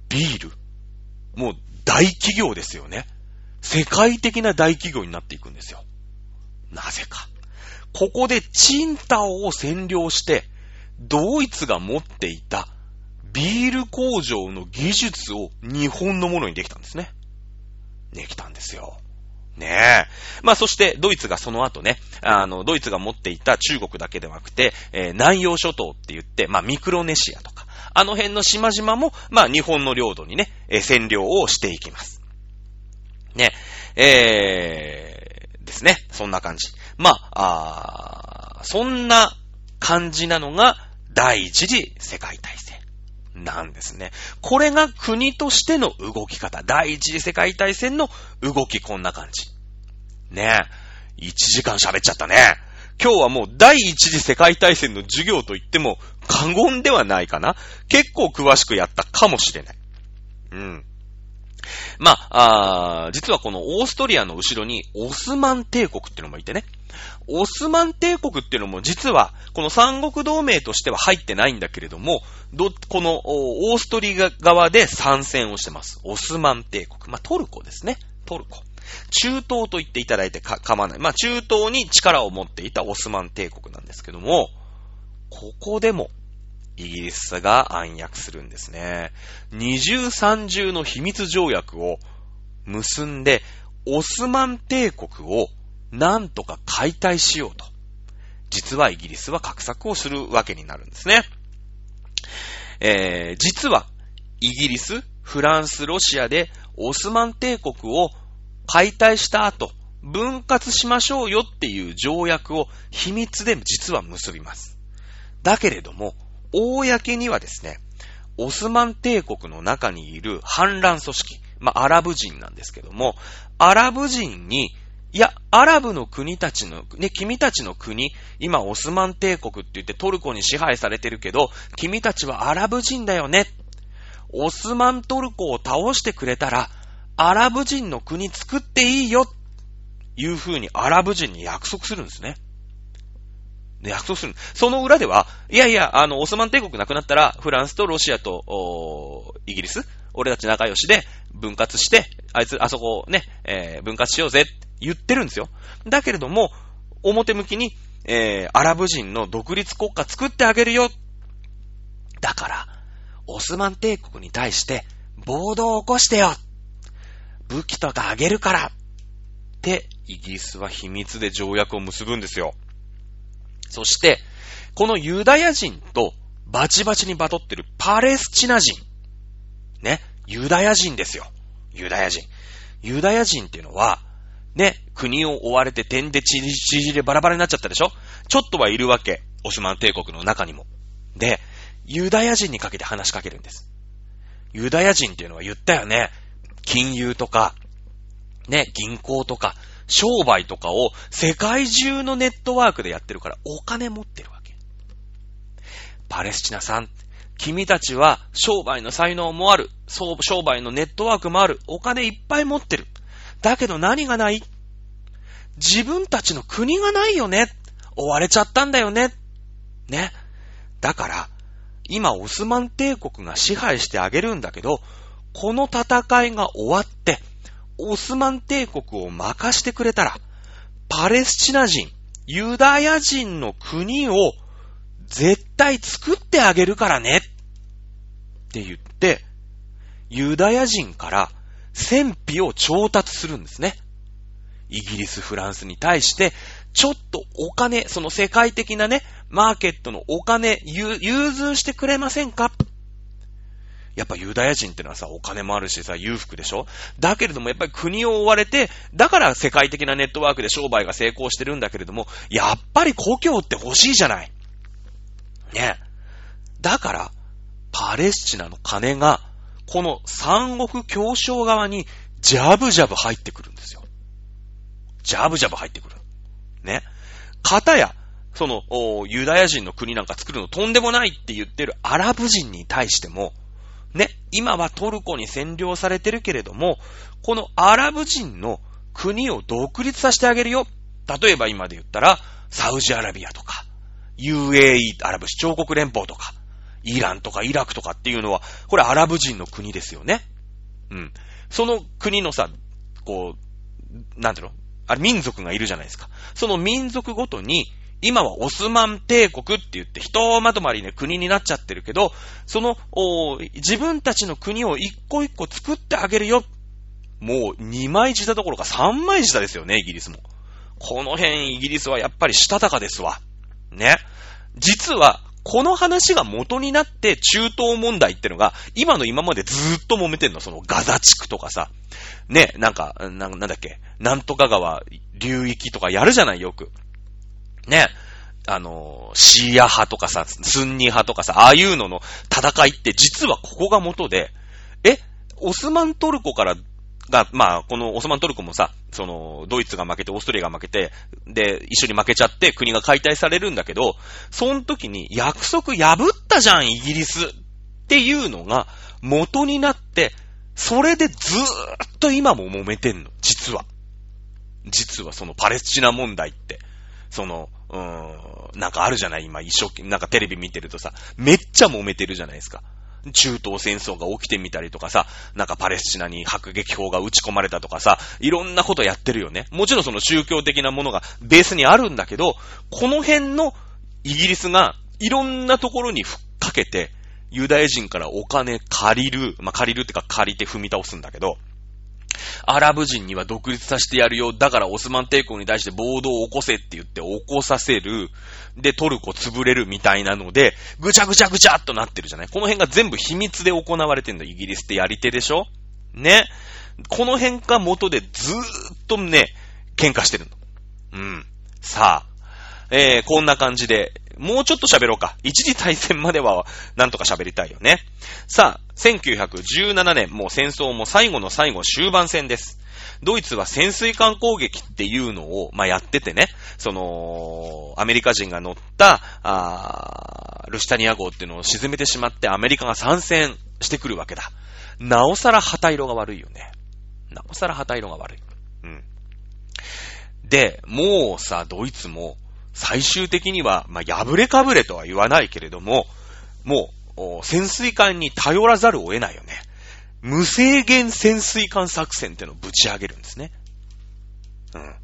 S1: ビール。もう大企業ですよね。世界的な大企業になっていくんですよ。なぜか。ここでチンタオを占領して、ドイツが持っていたビール工場の技術を日本のものにできたんですね。できたんですよ。ねえ。まあそしてドイツがその後ね、あの、ドイツが持っていた中国だけではなくて、えー、南洋諸島って言って、まあミクロネシアとか、あの辺の島々も、まあ日本の領土にね、えー、占領をしていきます。ね、えー、ですね。そんな感じ。まあ、あそんな感じなのが第一次世界大戦なんですね。これが国としての動き方。第一次世界大戦の動きこんな感じ。ねえ。1時間喋っちゃったね。今日はもう第一次世界大戦の授業と言っても過言ではないかな。結構詳しくやったかもしれない。うん。まあ、あ実はこのオーストリアの後ろにオスマン帝国っていうのもいてね。オスマン帝国っていうのも実はこの三国同盟としては入ってないんだけれども、ど、このオーストリア側で参戦をしてます。オスマン帝国。まあ、トルコですね。トルコ。中東と言っていただいて構わない。まあ、中東に力を持っていたオスマン帝国なんですけども、ここでもイギリスが暗躍するんですね。二重三重の秘密条約を結んで、オスマン帝国をなんとか解体しようと。実はイギリスは画策をするわけになるんですね。えー、実は、イギリス、フランス、ロシアでオスマン帝国を解体した後、分割しましょうよっていう条約を秘密で実は結びます。だけれども、公にはですね、オスマン帝国の中にいる反乱組織、まあ、アラブ人なんですけども、アラブ人にいや、アラブの国たちの、ね、君たちの国、今オスマン帝国って言ってトルコに支配されてるけど、君たちはアラブ人だよね。オスマントルコを倒してくれたら、アラブ人の国作っていいよ。いう風にアラブ人に約束するんですね。で、約束する。その裏では、いやいや、あの、オスマン帝国なくなったら、フランスとロシアと、イギリス俺たち仲良しで分割して、あいつ、あそこをね、えー、分割しようぜって言ってるんですよ。だけれども、表向きに、えー、アラブ人の独立国家作ってあげるよ。だから、オスマン帝国に対して暴動を起こしてよ武器とかあげるからって、イギリスは秘密で条約を結ぶんですよ。そして、このユダヤ人とバチバチにバトってるパレスチナ人。ね。ユダヤ人ですよ。ユダヤ人。ユダヤ人っていうのは、ね、国を追われて点でちりでバラバラになっちゃったでしょ？ちょっとはいるわけ。オスマン帝国の中にも。で、ユダヤ人にかけて話しかけるんです。ユダヤ人っていうのは言ったよね。金融とか、ね、銀行とか、商売とかを世界中のネットワークでやってるからお金持ってるわけ。パレスチナさん、君たちは商売の才能もある。商売のネットワークもある。お金いっぱい持ってる。だけど何がない？自分たちの国がないよね。追われちゃったんだよね。ね。だから、今オスマン帝国が支配してあげるんだけど、この戦いが終わって、オスマン帝国を任してくれたら、パレスチナ人、ユダヤ人の国を絶対作ってあげるからねって言って、ユダヤ人から戦費を調達するんですね。イギリス、フランスに対して、ちょっとお金、その世界的なね、マーケットのお金、融通してくれませんか？やっぱユダヤ人ってのはさ、お金もあるしさ、裕福でしょ？だけれどもやっぱり国を追われて、だから世界的なネットワークで商売が成功してるんだけれども、やっぱり故郷って欲しいじゃない。ね。だから、パレスチナの金が、この三国協商側に、ジャブジャブ入ってくるんですよ。ジャブジャブ入ってくる。ね。片や、その、ユダヤ人の国なんか作るのとんでもないって言ってるアラブ人に対しても、ね、今はトルコに占領されてるけれども、このアラブ人の国を独立させてあげるよ。例えば今で言ったら、サウジアラビアとか、UAE、アラブ首長国連邦とか、イランとかイラクとかっていうのは、これアラブ人の国ですよね。うん。その国のさ、こう、なんていうの？あれ民族がいるじゃないですか。その民族ごとに、今はオスマン帝国って言って人まとまりね、国になっちゃってるけど、その、自分たちの国を一個一個作ってあげるよ。もう二枚舌どころか三枚舌ですよね、イギリスも。この辺イギリスはやっぱりしたたかですわ。ね。実は、この話が元になって中東問題ってのが、今の今までずーっと揉めてんの。そのガザ地区とかさ。ね、なんか、ななんだっけ、なんとか川流域とかやるじゃない、よく。ね。あの、シーア派とかさ、スンニ派とかさ、ああいうのの戦いって実はここが元で、え、オスマントルコからが、まあ、このオスマントルコもさ、その、ドイツが負けて、オーストリアが負けて、で、一緒に負けちゃって国が解体されるんだけど、その時に約束破ったじゃん、イギリスっていうのが元になって、それでずーっと今も揉めてんの、実は。実はそのパレスチナ問題って、その、うん、なんかあるじゃない？今一生懸命、なんかテレビ見てるとさ、めっちゃ揉めてるじゃないですか。中東戦争が起きてみたりとかさ、なんかパレスチナに迫撃砲が撃ち込まれたとかさ、いろんなことやってるよね。もちろんその宗教的なものがベースにあるんだけど、この辺のイギリスがいろんなところにふっかけて、ユダヤ人からお金借りる、まあ、借りるってか借りて踏み倒すんだけど、アラブ人には独立させてやるよ。だからオスマン帝国に対して暴動を起こせって言って起こさせる。で、トルコ潰れるみたいなので、ぐちゃぐちゃぐちゃっとなってるじゃないこの辺が全部秘密で行われてんの。イギリスってやり手でしょね。この辺が元でずーっとね、喧嘩してるの。うん。さあ、えー、こんな感じで、もうちょっと喋ろうか。一次大戦まではなんとか喋りたいよね。さあ、1917年、もう戦争も最後の最後終盤戦です。ドイツは潜水艦攻撃っていうのを、まあ、やっててね、その、アメリカ人が乗った、あルシタニア号っていうのを沈めてしまってアメリカが参戦してくるわけだ。なおさら旗色が悪いよね。なおさら旗色が悪い。うん。で、もうさ、ドイツも、最終的には、まあ、破れかぶれとは言わないけれども、もう、潜水艦に頼らざるを得ないよね。無制限潜水艦作戦ってのをぶち上げるんですね。うん。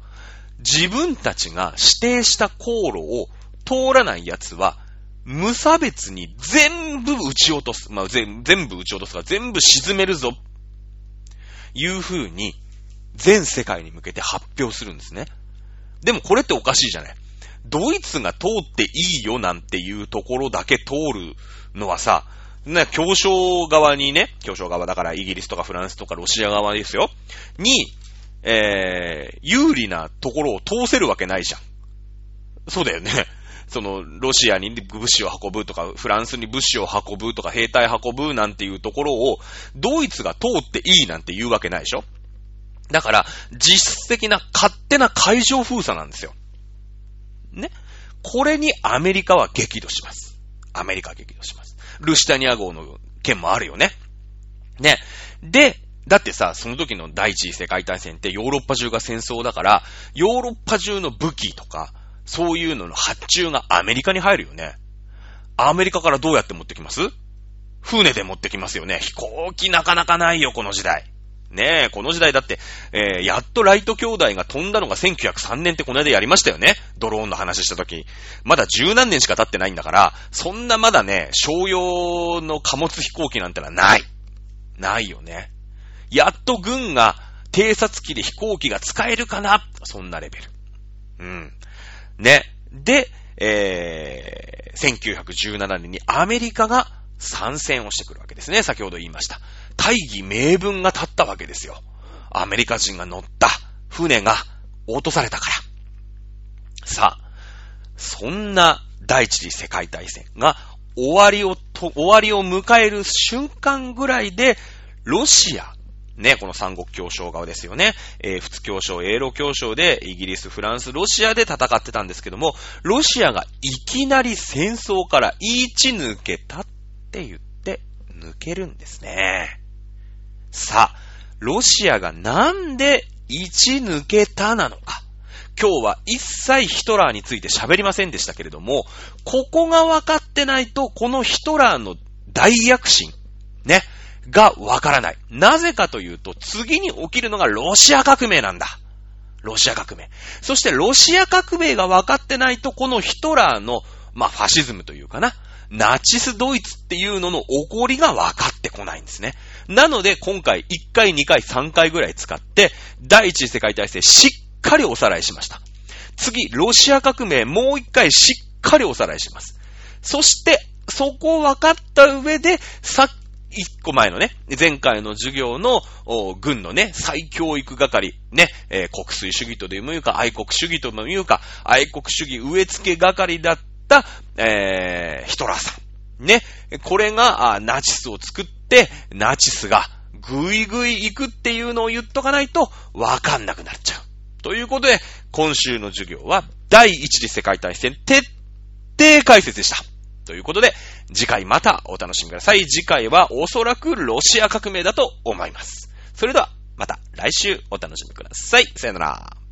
S1: 自分たちが指定した航路を通らない奴は、無差別に全部撃ち落とす。まあ、全部撃ち落とすか全部沈めるぞ。いう風に、全世界に向けて発表するんですね。でもこれっておかしいじゃない。ドイツが通っていいよなんていうところだけ通るのはさ、ね、協商側にね、協商側だからイギリスとかフランスとかロシア側ですよ、に、えー、有利なところを通せるわけないじゃん。そうだよね。その、ロシアに物資を運ぶとか、フランスに物資を運ぶとか、兵隊運ぶなんていうところを、ドイツが通っていいなんて言うわけないでしょだから、実質的な勝手な海上封鎖なんですよ。ね。これにアメリカは激怒します。アメリカは激怒します。ルシタニア号の件もあるよね。ね。で、だってさ、その時の第一次世界大戦ってヨーロッパ中が戦争だから、ヨーロッパ中の武器とか、そういうのの発注がアメリカに入るよね。アメリカからどうやって持ってきます？船で持ってきますよね。飛行機なかなかないよ、この時代。ねえ、この時代だって、えー、やっとライト兄弟が飛んだのが1903年ってこの間やりましたよね。ドローンの話した時。まだ十何年しか経ってないんだから、そんなまだね、商用の貨物飛行機なんてのはない。ないよね。やっと軍が偵察機で飛行機が使えるかなそんなレベル。うん。ね。で、えー、1917年にアメリカが参戦をしてくるわけですね。先ほど言いました。大義名分が立ったわけですよ。アメリカ人が乗った船が落とされたから。さあ、そんな第一次世界大戦が終わりをと、終わりを迎える瞬間ぐらいで、ロシア、ね、この三国協商側ですよね。えー、仏協商、英ロ協商で、イギリス、フランス、ロシアで戦ってたんですけども、ロシアがいきなり戦争から言い抜けたって言って、抜けるんですね。さあ、ロシアがなんで位置抜けたなのか。今日は一切ヒトラーについて喋りませんでしたけれども、ここが分かってないと、このヒトラーの大躍進、ね、が分からない。なぜかというと、次に起きるのがロシア革命なんだ。ロシア革命。そしてロシア革命が分かってないと、このヒトラーの、まあ、ファシズムというかな、ナチスドイツっていうのの起こりが分かってこないんですね。なので、今回1回、2回、3回ぐらい使って、第一次世界大戦しっかりおさらいしました。次、ロシア革命もう1回しっかりおさらいします。そして、そこを分かった上で、さっ一個前のね、前回の授業の、軍のね、再教育係、ね、えー、国粋主義とでも言うか、愛国主義とでも言うか、愛国主義植え付け係だった、えー、ヒトラーさん。ね、これが、ナチスを作って、ナチスがぐいぐい行くっていうのを言っとかないとわかんなくなっちゃう。ということで、今週の授業は第一次世界大戦徹底解説でした。ということで、次回またお楽しみください。次回はおそらくロシア革命だと思います。それでは、また来週お楽しみください。さよなら。